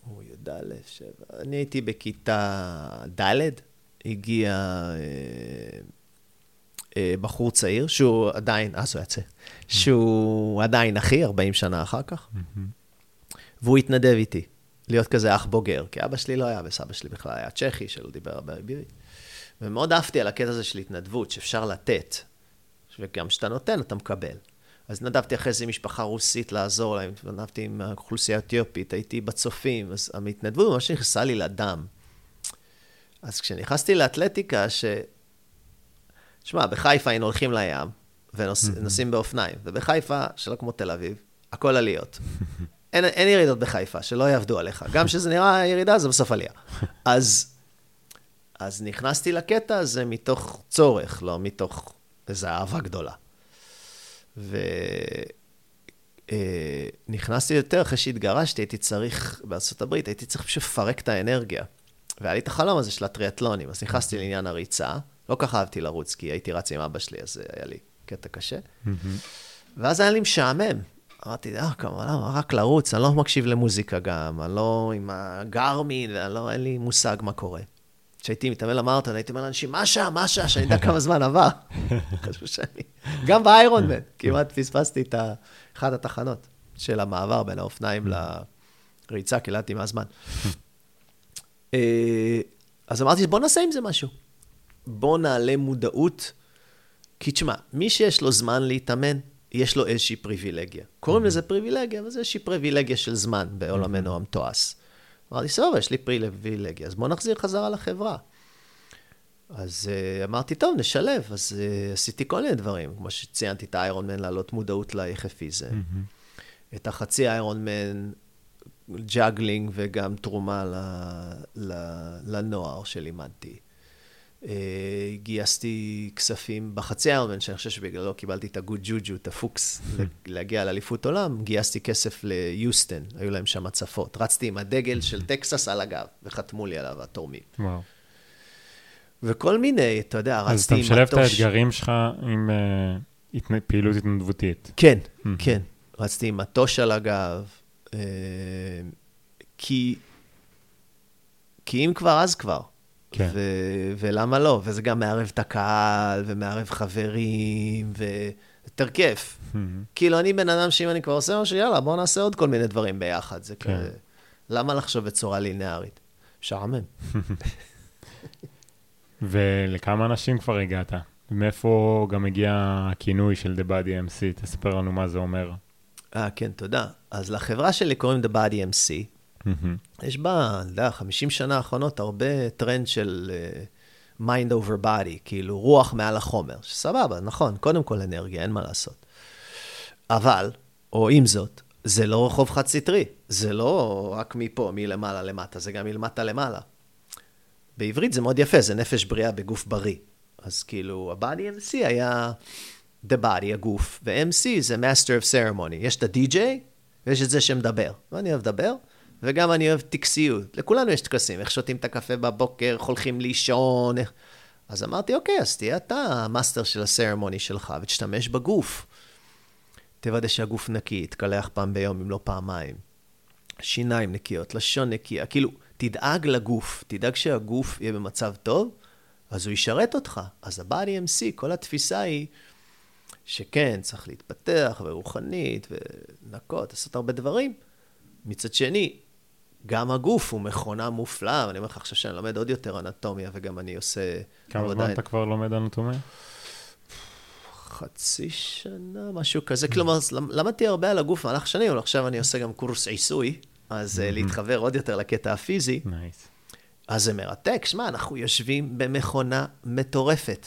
הוא י"א, שבע, אני הייתי בכיתה ד', הגיע... Uh, בחור צעיר, שהוא עדיין, אז הוא יצא, שהוא עדיין אחי, 40 שנה אחר כך, והוא התנדב איתי, להיות כזה אח בוגר, כי אבא שלי לא היה, וסבא שלי בכלל היה צ'כי, שלא דיבר הרבה עברית. ומאוד אהבתי על הקטע הזה של התנדבות, שאפשר לתת, וגם כשאתה נותן, אתה מקבל. אז נדבתי אחרי זה עם משפחה רוסית לעזור להם, נדבתי עם האוכלוסייה האתיופית, הייתי בצופים, אז ההתנדבות ממש נכנסה לי לדם. אז כשנכנסתי לאתלטיקה, ש... שמע, בחיפה היינו הולכים לים, ונוסעים באופניים, ובחיפה, שלא כמו תל אביב, הכל עליות. (laughs) אין, אין ירידות בחיפה, שלא יעבדו עליך. גם כשזה נראה ירידה, זה בסוף עלייה. (laughs) אז, אז נכנסתי לקטע הזה מתוך צורך, לא מתוך איזו אהבה גדולה. ונכנסתי אה, יותר אחרי שהתגרשתי, הייתי צריך, בארה"ב, הייתי צריך פשוט לפרק את האנרגיה. והיה לי את החלום הזה של הטריאטלונים, אז נכנסתי לעניין הריצה. לא כך אהבתי לרוץ, כי הייתי רץ עם אבא שלי, אז היה לי קטע קשה. ואז היה לי משעמם. אמרתי, אה, למה, רק לרוץ, אני לא מקשיב למוזיקה גם, אני לא עם הגרמין, לא, אין לי מושג מה קורה. כשהייתי מתאמן למרתון, הייתי אומר לאנשים, מה שעה, מה שעה, שאני יודע כמה זמן עבר. (laughs) חשבו שאני... גם באיירון מן, כמעט פספסתי את אחת התחנות של המעבר בין האופניים לריצה, קיללתי מהזמן. אה, אז אמרתי, בוא נעשה עם זה משהו. בוא נעלה מודעות. כי תשמע, מי שיש לו זמן להתאמן, יש לו איזושהי פריבילגיה. קוראים לזה פריבילגיה, אבל זה איזושהי פריבילגיה של זמן בעולמנו המתועש. אמרתי, סבבה, יש לי פריבילגיה, אז בוא נחזיר חזרה לחברה. אז uh, אמרתי, טוב, נשלב. אז uh, עשיתי כל מיני דברים, כמו שציינתי את האיירון מן, להעלות מודעות ליחפיזם. Mm-hmm. את החצי איירון מן, juggling וגם תרומה ל, ל, לנוער שלימדתי. אה, גייסתי כספים בחצי Ironman, שאני חושב שבגללו קיבלתי את הגוד ג'וג'ו, את הפוקס, (laughs) להגיע לאליפות עולם. גייסתי כסף ליוסטון, היו להם שם הצפות. רצתי עם הדגל של (laughs) טקסס על הגב, וחתמו לי עליו התורמים. וואו. וכל מיני, אתה יודע, רצתי עם מטוש. אז אתה משלב את האתגרים שלך עם אה, פעילות התנדבותית. כן. כן. רצתי עם מטוש על הגב, uh, כי, כי אם כבר, אז כבר. כן. ו- ולמה לא? וזה גם מערב את הקהל, ומערב חברים, ויותר כיף. Mm-hmm. כאילו, אני בן אדם שאם אני כבר עושה משהו, יאללה, בואו נעשה עוד כל מיני דברים ביחד. זה כן. כזה... למה לחשוב בצורה לינארית? משעמם. (laughs) ולכמה אנשים כבר הגעת? מאיפה גם הגיע הכינוי של The Body MC? תספר לנו מה זה אומר. אה, כן, תודה. אז לחברה שלי קוראים The Body MC. Mm-hmm. יש בה, אני יודע, 50 שנה האחרונות הרבה טרנד של uh, mind over body, כאילו רוח מעל החומר, שסבבה, נכון, קודם כל אנרגיה, אין מה לעשות. אבל, או עם זאת, זה לא רחוב חד-סטרי, זה לא רק מפה, מלמעלה למטה, זה גם מלמטה למעלה. בעברית זה מאוד יפה, זה נפש בריאה בגוף בריא. אז כאילו, ה-body MC היה the body, הגוף, ו-MC זה master of ceremony. יש את ה-DJ ויש את זה שמדבר. ואני אוהב לדבר, וגם אני אוהב טקסיות. לכולנו יש טקסים, איך שותים את הקפה בבוקר, איך הולכים לישון. אז אמרתי, אוקיי, אז תהיה אתה המאסטר של הסרמוני שלך, ותשתמש בגוף. תוודא שהגוף נקי, תקלח פעם ביום, אם לא פעמיים. שיניים נקיות, לשון נקייה, כאילו, תדאג לגוף, תדאג שהגוף יהיה במצב טוב, אז הוא ישרת אותך. אז ה-body MC, כל התפיסה היא שכן, צריך להתפתח, ורוחנית, ולנקות, לעשות הרבה דברים. מצד שני, גם הגוף הוא מכונה מופלאה, ואני אומר לך עכשיו שאני לומד עוד יותר אנטומיה, וגם אני עושה... כמה זמן אתה כבר לומד אנטומיה? חצי שנה, משהו כזה. כלומר, למדתי הרבה על הגוף במהלך שנים, אבל עכשיו אני עושה גם קורס עיסוי, אז mm-hmm. להתחבר עוד יותר לקטע הפיזי. Nice. אז זה מרתק, שמע, אנחנו יושבים במכונה מטורפת.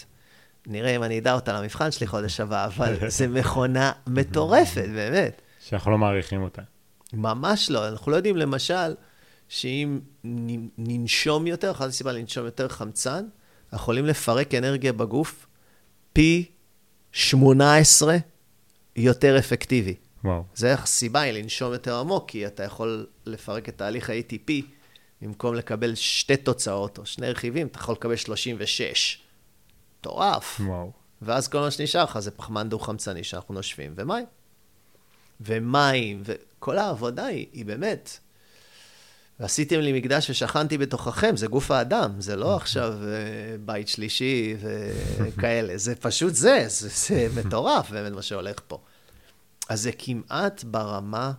נראה אם אני אדע אותה למבחן שלי חודש הבא, אבל (laughs) זה מכונה מטורפת, באמת. שאנחנו לא מעריכים אותה. ממש לא. אנחנו לא יודעים, למשל, שאם ננשום יותר, אחת הסיבה לנשום יותר חמצן, אנחנו יכולים לפרק אנרגיה בגוף פי 18 יותר אפקטיבי. וואו. זה הסיבה היא לנשום יותר עמוק, כי אתה יכול לפרק את תהליך ה-ATP, במקום לקבל שתי תוצאות או שני רכיבים, אתה יכול לקבל 36. מטורף. וואו. ואז כל מה שנשאר לך זה פחמן דו-חמצני שאנחנו נושבים, ומים. ומים, וכל העבודה היא, היא באמת. ועשיתם לי מקדש ושכנתי בתוככם, זה גוף האדם, זה לא עכשיו uh, בית שלישי וכאלה, (laughs) זה פשוט זה, זה, זה מטורף באמת מה שהולך פה. אז זה כמעט ברמה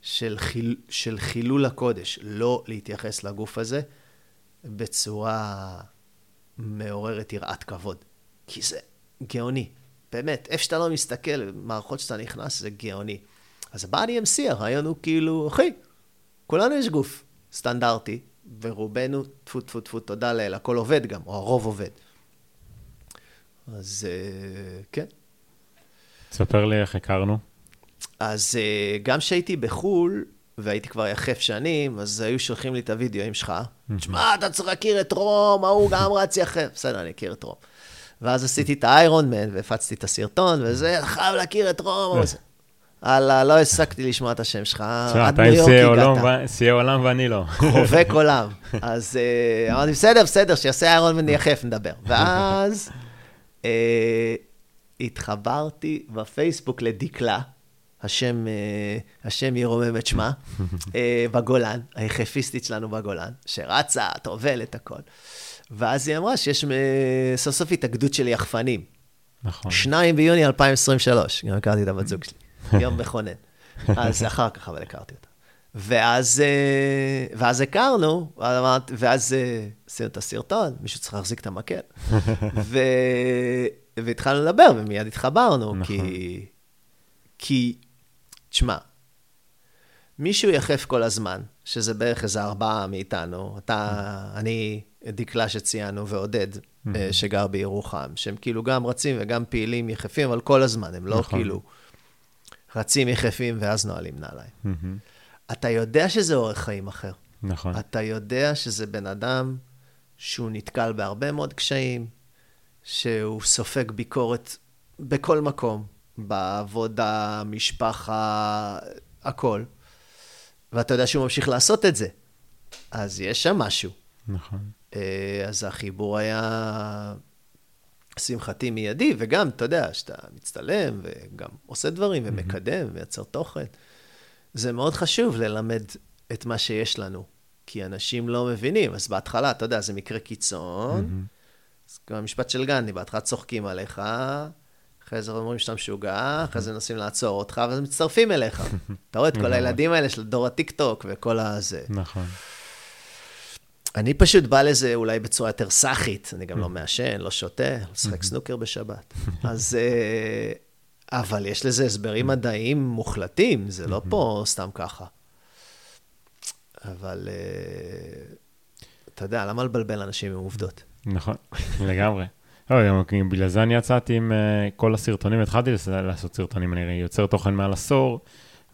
של, חיל, של חילול הקודש, לא להתייחס לגוף הזה בצורה מעוררת יראת כבוד. כי זה גאוני, באמת, איפה שאתה לא מסתכל, במערכות שאתה נכנס, זה גאוני. אז ה-body MC, הרעיון הוא כאילו, אחי, כולנו יש גוף סטנדרטי, ורובנו, טפו טפו טפו, תודה לאל, הכל עובד גם, או הרוב עובד. אז uh, כן. תספר לי איך הכרנו. אז uh, גם כשהייתי בחו"ל, והייתי כבר יחף שנים, אז היו שולחים לי את הוידאוים שלך. תשמע, אתה צריך להכיר את רום, ההוא גם רץ יחף. בסדר, אני אכיר את רום. ואז עשיתי את האיירון מן, והפצתי את הסרטון, וזה, חייב להכיר את רום. (laughs) הלאה, לא הפסקתי לשמוע את השם שלך, עד ניו יורק הגעת. שיאי עולם ואני לא. (laughs) חובק עולם. אז uh, אמרתי, בסדר, בסדר, שיעשה איירון מן יחף, נדבר. (laughs) ואז uh, התחברתי בפייסבוק לדקלה. השם, אה, השם ירומם את שמה, (laughs) אה, בגולן, היחפיסטית שלנו בגולן, שרצה, טובלת, הכל. ואז היא אמרה שיש אה, סוף סוף התאגדות של יחפנים. נכון. שניים ביוני 2023, גם הכרתי את הבת זוג שלי, יום מכונן. אז אחר כך אבל הכרתי אותה. ואז, אה, ואז הכרנו, ואז אה, עשינו את הסרטון, מישהו צריך להחזיק את המקל. ו... והתחלנו לדבר, ומיד התחברנו, נכון. כי... כי, תשמע, מישהו יחף כל הזמן, שזה בערך איזה ארבעה מאיתנו, אתה, אני, דקלה שציינו, ועודד, mm-hmm. שגר בירוחם, שהם כאילו גם רצים וגם פעילים יחפים, אבל כל הזמן, הם לא נכון. כאילו רצים יחפים ואז נועלים נעליים. Mm-hmm. אתה יודע שזה אורח חיים אחר. נכון. אתה יודע שזה בן אדם שהוא נתקל בהרבה מאוד קשיים, שהוא סופג ביקורת בכל מקום, בעבודה, משפחה, הכל. ואתה יודע שהוא ממשיך לעשות את זה. אז יש שם משהו. נכון. אה, אז החיבור היה שמחתי מיידי, וגם, אתה יודע, שאתה מצטלם וגם עושה דברים ומקדם ומייצר תוכן. זה מאוד חשוב ללמד את מה שיש לנו, כי אנשים לא מבינים. אז בהתחלה, אתה יודע, זה מקרה קיצון. אז כמו המשפט של גנדי, בהתחלה צוחקים עליך, אחרי זה אומרים שאתה משוגע, אחרי זה מנסים לעצור אותך, ואז מצטרפים אליך. (laughs) אתה רואה את כל הילדים האלה של דור הטיק-טוק וכל הזה. נכון. אני פשוט בא לזה אולי בצורה יותר סאחית, אני גם לא מעשן, לא שותה, לא משחק סנוקר בשבת. (laughs) אז... אה, אבל יש לזה הסברים מדעיים מוחלטים, זה לא פה סתם ככה. אבל אה, אתה יודע, למה לבלבל אנשים עם עובדות? נכון, (laughs) לגמרי. בגלל זה אני יצאתי עם uh, כל הסרטונים, התחלתי לעשות סרטונים, אני יוצר תוכן מעל עשור,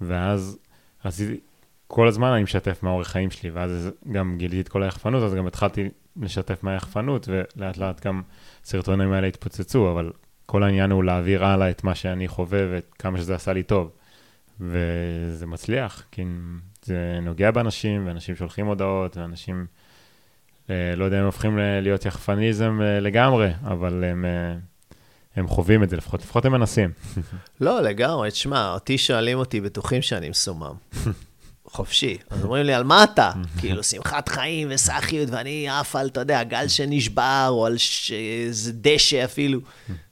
ואז רציתי, כל הזמן אני משתף מהאורך חיים שלי, ואז גם גיליתי את כל היחפנות, אז גם התחלתי לשתף מהיחפנות, ולאט לאט גם הסרטונים האלה התפוצצו, אבל כל העניין הוא להעביר הלאה את מה שאני חווה וכמה שזה עשה לי טוב. וזה מצליח, כי זה נוגע באנשים, ואנשים שולחים הודעות, ואנשים... אה, לא יודע הם הופכים להיות יחפניזם אה, לגמרי, אבל הם, אה, הם חווים את זה, לפחות, לפחות הם מנסים. (laughs) לא, לגמרי, תשמע, אותי שואלים אותי, בטוחים שאני מסומם. (laughs) חופשי. אז אומרים לי, על מה אתה? כאילו, שמחת חיים וסאחיות, ואני עף על, אתה יודע, גל שנשבר, או על איזה דשא אפילו.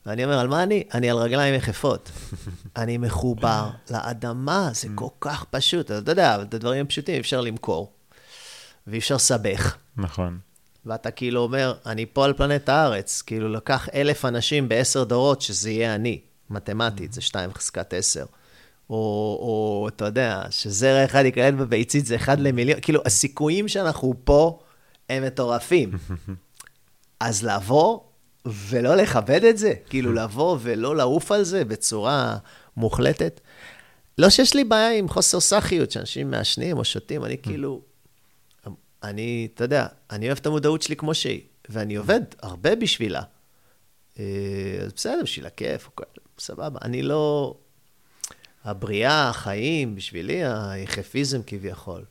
ואני אומר, על מה אני? אני על רגליים יחפות. אני מחובר לאדמה, זה כל כך פשוט. אתה יודע, את הדברים הפשוטים אפשר למכור, ואי אפשר לסבך. נכון. ואתה כאילו אומר, אני פה על פלנט הארץ, כאילו לקח אלף אנשים בעשר דורות שזה יהיה אני, מתמטית, זה שתיים חזקת עשר. או, או אתה יודע, שזרע אחד ייכלל בביצית זה אחד למיליון, כאילו, הסיכויים שאנחנו פה הם מטורפים. (laughs) אז לבוא ולא לכבד את זה, כאילו (laughs) לבוא ולא לעוף על זה בצורה מוחלטת. לא שיש לי בעיה עם חוסר סאחיות, שאנשים מעשנים או שותים, אני (laughs) כאילו, אני, אתה יודע, אני אוהב את המודעות שלי כמו שהיא, ואני עובד הרבה בשבילה. אה, אז בסדר, בשביל הכיף, סבבה. אני לא... הבריאה, החיים, בשבילי, היחפיזם כביכול.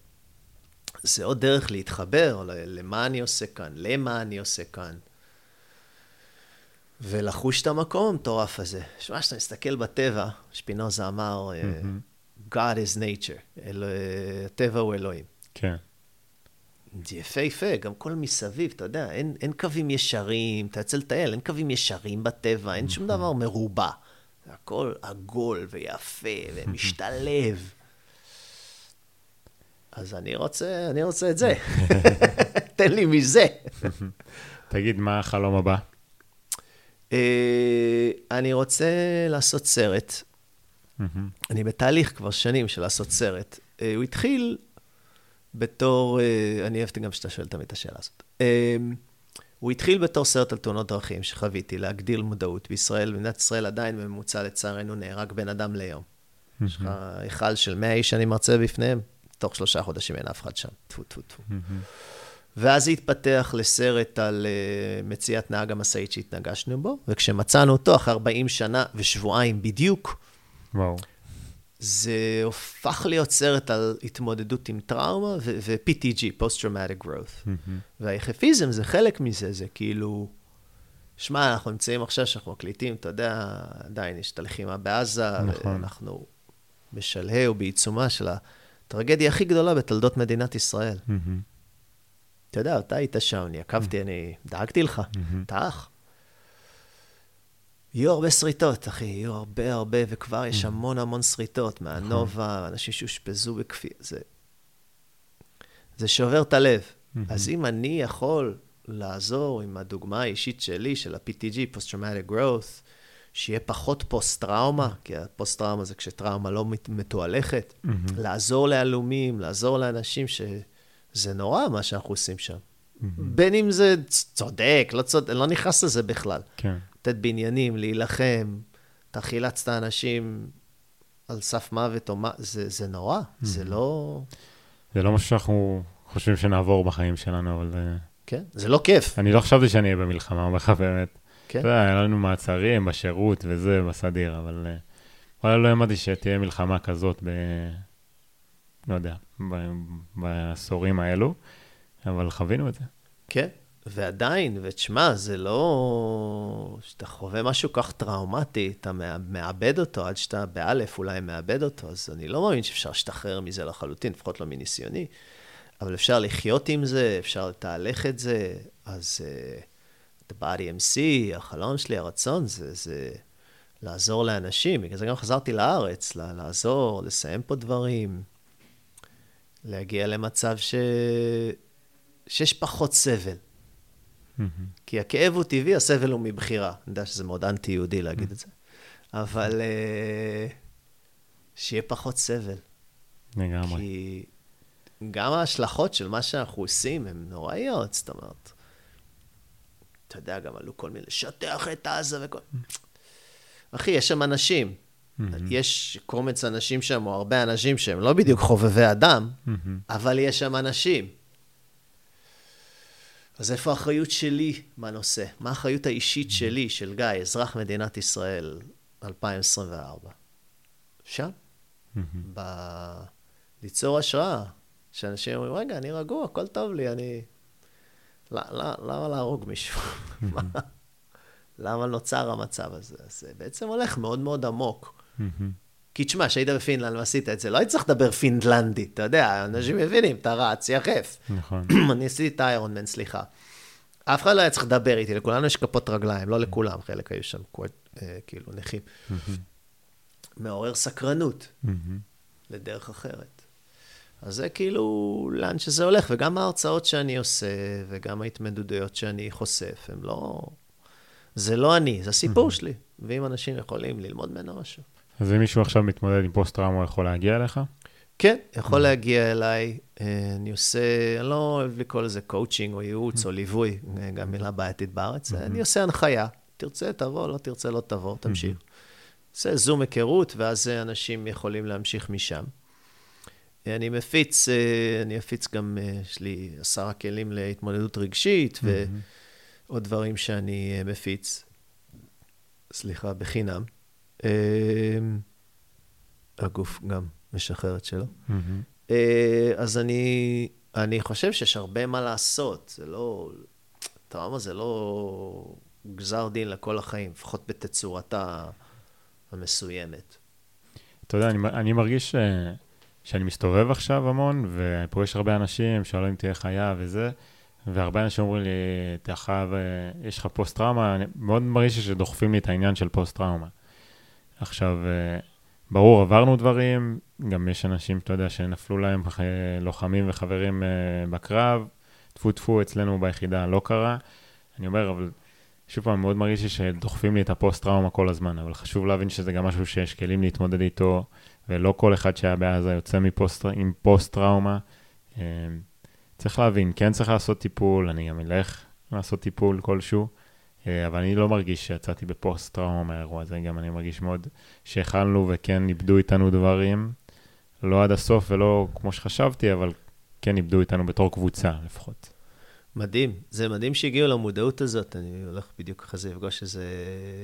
זה עוד דרך להתחבר למה אני עושה כאן, למה אני עושה כאן. ולחוש את המקום המטורף הזה. שמע, כשאתה מסתכל בטבע, שפינוזה אמר, mm-hmm. God is nature, אל... הטבע הוא אלוהים. כן. זה יפהפה, גם כל מסביב, אתה יודע, אין, אין קווים ישרים, אתה יוצא לטייל, אין קווים ישרים בטבע, אין שום דבר מרובע. זה הכל עגול ויפה ומשתלב. אז אני רוצה, אני רוצה את זה. (laughs) תן לי מזה. תגיד, מה החלום הבא? אה, אני רוצה לעשות סרט. אני בתהליך כבר שנים של לעשות סרט. אה, הוא התחיל בתור, אה, אני אהבתי גם שאתה שואל תמיד את השאלה הזאת. הוא התחיל בתור סרט על תאונות דרכים שחוויתי, להגדיל מודעות. בישראל, במדינת ישראל עדיין בממוצע לצערנו נהרג בן אדם ליום. יש לך היכל של 100 איש שאני מרצה בפניהם, תוך שלושה חודשים אין אף אחד שם. טפו, טפו, טפו. ואז זה התפתח לסרט על uh, מציאת נהג המשאית שהתנגשנו בו, וכשמצאנו אותו, אחרי 40 שנה ושבועיים בדיוק, וואו. זה הופך להיות סרט על התמודדות עם טראומה ו-PTG, Post-Traumatic Growth. Mm-hmm. והיחפיזם זה חלק מזה, זה כאילו... שמע, אנחנו נמצאים עכשיו שאנחנו מקליטים, אתה יודע, עדיין יש את הלחימה בעזה, נכון. ואנחנו בשלהי או בעיצומה של הטרגדיה הכי גדולה בתולדות מדינת ישראל. Mm-hmm. אתה יודע, אתה היית שם, אני עקבתי, mm-hmm. אני דאגתי לך, mm-hmm. אתה אח. יהיו הרבה שריטות, אחי, יהיו הרבה הרבה, וכבר יש mm. המון המון שריטות, מהנובה, נכון. אנשים שאושפזו בכפי... זה... זה שובר את הלב. Mm-hmm. אז אם אני יכול לעזור עם הדוגמה האישית שלי, של ה-PTG, Post-Traumatic Growth, שיהיה פחות פוסט-טראומה, כי הפוסט-טראומה זה כשטראומה לא מתואלכת, mm-hmm. לעזור להלומים, לעזור לאנשים שזה נורא מה שאנחנו עושים שם. בין אם זה צודק, לא צודק, לא נכנס לזה בכלל. כן. לתת בניינים, להילחם, אתה חילצת אנשים על סף מוות או מה, זה, זה נורא. זה לא... זה לא משהו שאנחנו חושבים שנעבור בחיים שלנו, אבל... אה, כן, זה לא כיף. אני לא חשבתי שאני אהיה במלחמה, אומר לך באמת. כן. אתה יודע, היה לנו מעצרים בשירות וזה, בסדיר, אבל... אה, וואלה, לא האמנתי שתהיה מלחמה כזאת ב... לא יודע, ב... בעשורים האלו, אבל חווינו את זה. כן, ועדיין, ותשמע, זה לא... כשאתה חווה משהו כך טראומטי, אתה מאבד אותו עד שאתה באלף אולי מאבד אותו, אז אני לא מאמין שאפשר להשתחרר מזה לחלוטין, לפחות לא מניסיוני. אבל אפשר לחיות עם זה, אפשר לתהלך את זה, אז uh, the body MC, החלום שלי, הרצון, זה, זה לעזור לאנשים. בגלל זה גם חזרתי לארץ, לעזור, לסיים פה דברים, להגיע למצב ש... שיש פחות סבל. Mm-hmm. כי הכאב הוא טבעי, הסבל הוא מבחירה. אני יודע שזה מאוד אנטי-יהודי להגיד mm-hmm. את זה. אבל uh, שיהיה פחות סבל. לגמרי. כי גם ההשלכות של מה שאנחנו עושים הן נוראיות, זאת אומרת. אתה יודע, גם עלו כל מיני, לשטח את עזה וכל... אחי, יש שם אנשים. Mm-hmm. יש קומץ אנשים שם, או הרבה אנשים שהם לא בדיוק חובבי אדם, mm-hmm. אבל יש שם אנשים. אז איפה האחריות שלי בנושא? מה האחריות האישית שלי, של גיא, אזרח מדינת ישראל, 2024? שם. ב... ליצור השראה. שאנשים אומרים, רגע, אני רגוע, הכל טוב לי, אני... למה להרוג מישהו? למה נוצר המצב הזה? אז זה בעצם הולך מאוד מאוד עמוק. כי תשמע, כשהיית בפינלנד ועשית את זה, לא היית צריך לדבר פינלנדית, אתה יודע, אנשים מבינים, אתה רץ, יחף. נכון. (clears throat) אני עשיתי את האיירון מן, סליחה. אף אחד לא היה צריך לדבר איתי, לכולנו יש כפות רגליים, לא לכולם, חלק היו שם אה, כאילו נכים. מעורר סקרנות לדרך אחרת. אז זה כאילו לאן שזה הולך, וגם ההרצאות שאני עושה, וגם ההתמודדויות שאני חושף, הם לא... זה לא אני, זה הסיפור שלי. ואם אנשים יכולים ללמוד ממנו משהו. אז אם מישהו עכשיו מתמודד עם פוסט-טראומה, יכול להגיע אליך? כן, יכול להגיע אליי. אה, אני עושה, אני לא אוהב לקרוא לזה קואוצ'ינג או ייעוץ או ליווי, אה, גם מילה בעייתית בארץ. אני עושה הנחיה. תרצה, תבוא, לא תרצה, לא תבוא, תמשיך. עושה זום היכרות, ואז אנשים יכולים להמשיך משם. אני מפיץ, אה, אני אפיץ גם, אה, יש לי עשרה כלים להתמודדות רגשית ועוד דברים שאני אה, מפיץ. סליחה, בחינם. הגוף גם משחרר את שלו. אז אני, אני חושב שיש הרבה מה לעשות. זה לא, טראומה זה לא גזר דין לכל החיים, לפחות בתצורתה המסוימת. אתה יודע, אני, אני מרגיש שאני מסתובב עכשיו המון, ופה יש הרבה אנשים שואלים אותי איך היה וזה, והרבה אנשים אומרים לי, אתה חייב, אה, יש לך פוסט-טראומה, אני מאוד מרגיש שדוחפים לי את העניין של פוסט-טראומה. עכשיו, אה, ברור, עברנו דברים, גם יש אנשים, אתה יודע, שנפלו להם לוחמים וחברים אה, בקרב, טפו טפו, אצלנו ביחידה לא קרה. אני אומר, אבל שוב פעם, מאוד מרגיש לי שדוחפים לי את הפוסט-טראומה כל הזמן, אבל חשוב להבין שזה גם משהו שיש כלים להתמודד איתו. ולא כל אחד שהיה בעזה יוצא מפוסט, עם פוסט-טראומה. אה, צריך להבין, כן צריך לעשות טיפול, אני גם אלך לעשות טיפול כלשהו, אה, אבל אני לא מרגיש שיצאתי בפוסט-טראומה מהאירוע הזה, גם אני מרגיש מאוד שהכלנו וכן איבדו איתנו דברים, לא עד הסוף ולא כמו שחשבתי, אבל כן איבדו איתנו בתור קבוצה לפחות. מדהים, זה מדהים שהגיעו למודעות הזאת. אני הולך בדיוק אחרי זה לפגוש איזו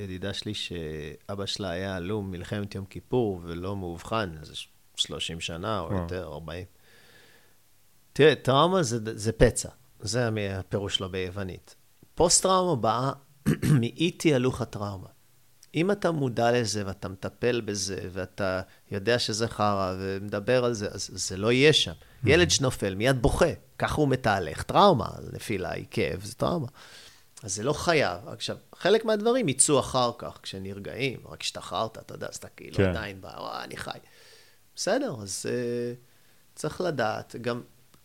ידידה שלי שאבא שלה היה הלום מלחמת יום כיפור ולא מאובחן, איזה 30 שנה או יותר, 40. תראה, טראומה זה, זה פצע, זה הפירוש שלו ביוונית. פוסט-טראומה באה (clears throat) מאי הלוך הטראומה. אם אתה מודע לזה ואתה מטפל בזה ואתה יודע שזה חרא ומדבר על זה, אז זה לא יהיה שם. ילד שנופל מיד בוכה, ככה הוא מתהלך. טראומה, נפילה היא כאב, זה טראומה. אז זה לא חייב. עכשיו, חלק מהדברים יצאו אחר כך, כשנרגעים, רק השתחררת, אתה יודע, אז אתה כאילו כן. עדיין בא, אני חי. בסדר, אז uh, צריך לדעת. גם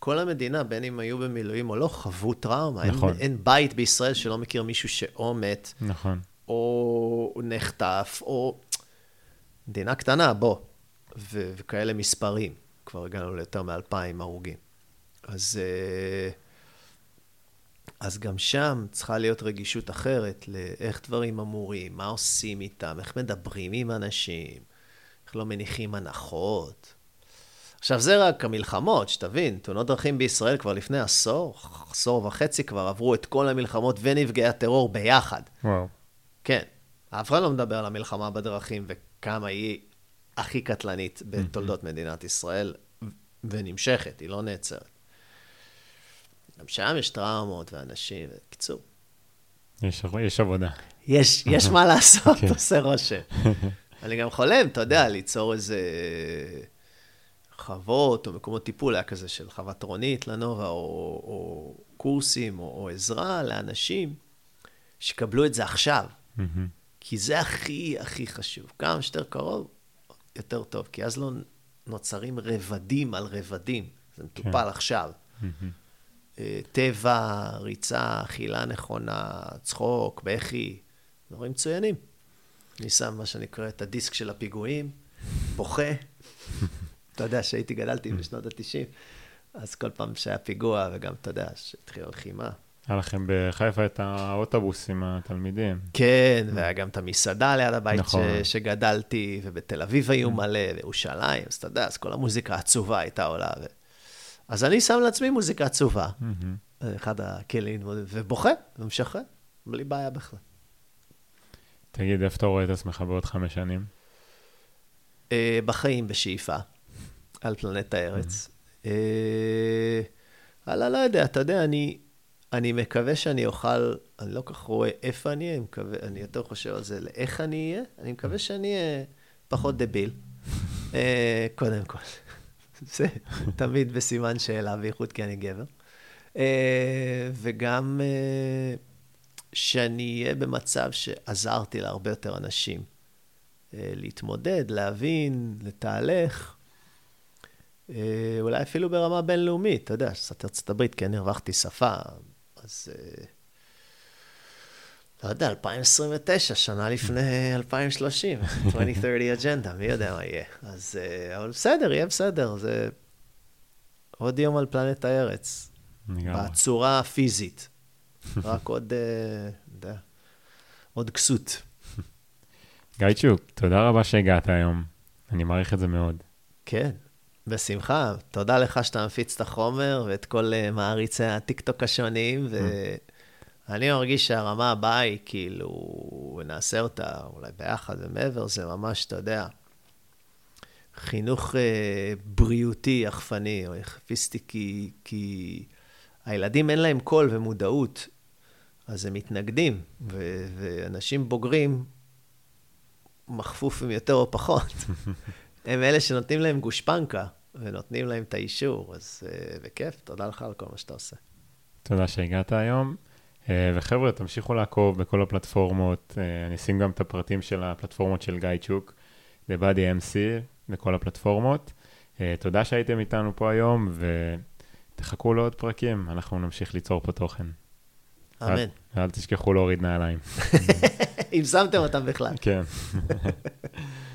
כל המדינה, בין אם היו במילואים או לא, חוו טראומה. נכון. אין, אין בית בישראל שלא מכיר מישהו שאו מת, נכון. או נחטף, או... מדינה קטנה, בוא. ו- וכאלה מספרים. כבר הגענו ליותר מאלפיים הרוגים. אז, אה, אז גם שם צריכה להיות רגישות אחרת לאיך דברים אמורים, מה עושים איתם, איך מדברים עם אנשים, איך לא מניחים הנחות. עכשיו, זה רק המלחמות, שתבין, תאונות דרכים בישראל כבר לפני עשור, עשור וחצי כבר עברו את כל המלחמות ונפגעי הטרור ביחד. וואו. כן, אף אחד לא מדבר על המלחמה בדרכים וכמה היא הכי קטלנית בתולדות מדינת ישראל, ונמשכת, היא לא נעצרת. גם שם יש טראומות ואנשים, בקיצור. יש, יש עבודה. יש, יש מה (laughs) לעשות, כן. עושה רושם. (laughs) אני גם חולם, אתה יודע, ליצור איזה חוות או מקומות טיפול, היה כזה של חוות רונית לנובה, או, או קורסים, או, או עזרה לאנשים שיקבלו את זה עכשיו. מהמם. כי זה הכי הכי חשוב. כמה שיותר קרוב, יותר טוב, כי אז לא נוצרים רבדים על רבדים. זה מטופל כן. עכשיו. אה, טבע, ריצה, אכילה נכונה, צחוק, בכי, דברים מצוינים. אני שם מה שנקרא את הדיסק של הפיגועים, בוכה. (laughs) אתה יודע שהייתי, גדלתי בשנות ה-90, אז כל פעם שהיה פיגוע, וגם, אתה יודע, שהתחילה לחימה. היה לכם בחיפה את האוטובוס עם התלמידים. כן, והיה גם את המסעדה ליד הבית נכון. ש, שגדלתי, ובתל אביב היו מלא, וירושלים, אז אתה יודע, אז כל המוזיקה העצובה הייתה עולה. ו... אז אני שם לעצמי מוזיקה עצובה, אחד הכלים ובוכה, ומשחרר, בלי בעיה בכלל. תגיד, איפה אתה רואה את עצמך בעוד חמש שנים? אה, בחיים בשאיפה, על פלנט הארץ. אה, הלאה, לא יודע, אתה יודע, אני, אני מקווה שאני אוכל, אני לא כל כך רואה איפה אני אהיה, אני, מקווה, אני יותר חושב על זה, לאיך אני אהיה, אני מקווה שאני אהיה פחות דביל, אה, קודם כל. (laughs) זה תמיד בסימן שאלה, בייחוד כי אני גבר. אה, וגם אה, שאני אהיה במצב שעזרתי להרבה יותר אנשים. אה, להתמודד, להבין, לתהלך, אולי אפילו ברמה בינלאומית, אתה יודע, שפת ארצות הברית, כן, הרווחתי שפה, אז... אה, לא יודע, 2029, שנה לפני 2030, 2030 אג'נדה, מי יודע מה יהיה. אז, אה, אבל בסדר, יהיה בסדר, זה עוד יום על פלנט הארץ. בצורה הפיזית. (laughs) רק עוד, אה, אתה יודע, עוד כסות. גיא צ'וק, תודה רבה שהגעת היום. אני מעריך את זה מאוד. כן, בשמחה. תודה לך שאתה מפיץ את החומר ואת כל אה, מעריצי הטיקטוק השונים, ואני מרגיש שהרמה הבאה היא כאילו, נעשה אותה אולי ביחד ומעבר, זה ממש, אתה יודע, חינוך אה, בריאותי, יחפני, או יחפיסטי, כי, כי הילדים אין להם קול ומודעות, אז הם מתנגדים, ו- ואנשים בוגרים, מכפופים יותר או פחות. (laughs) הם אלה שנותנים להם גושפנקה, ונותנים להם את האישור, אז uh, בכיף, תודה לך על כל מה שאתה עושה. תודה שהגעת היום. אה, וחבר'ה, תמשיכו לעקוב בכל הפלטפורמות. אה, אני אשים גם את הפרטים של הפלטפורמות של גיא צ'וק, The Body MC, לכל הפלטפורמות. תודה שהייתם איתנו פה היום, ותחכו לעוד פרקים, אנחנו נמשיך ליצור פה תוכן. אמן. ואל תשכחו להוריד נעליים. (laughs) אם שמתם אותם בכלל. כן. (laughs)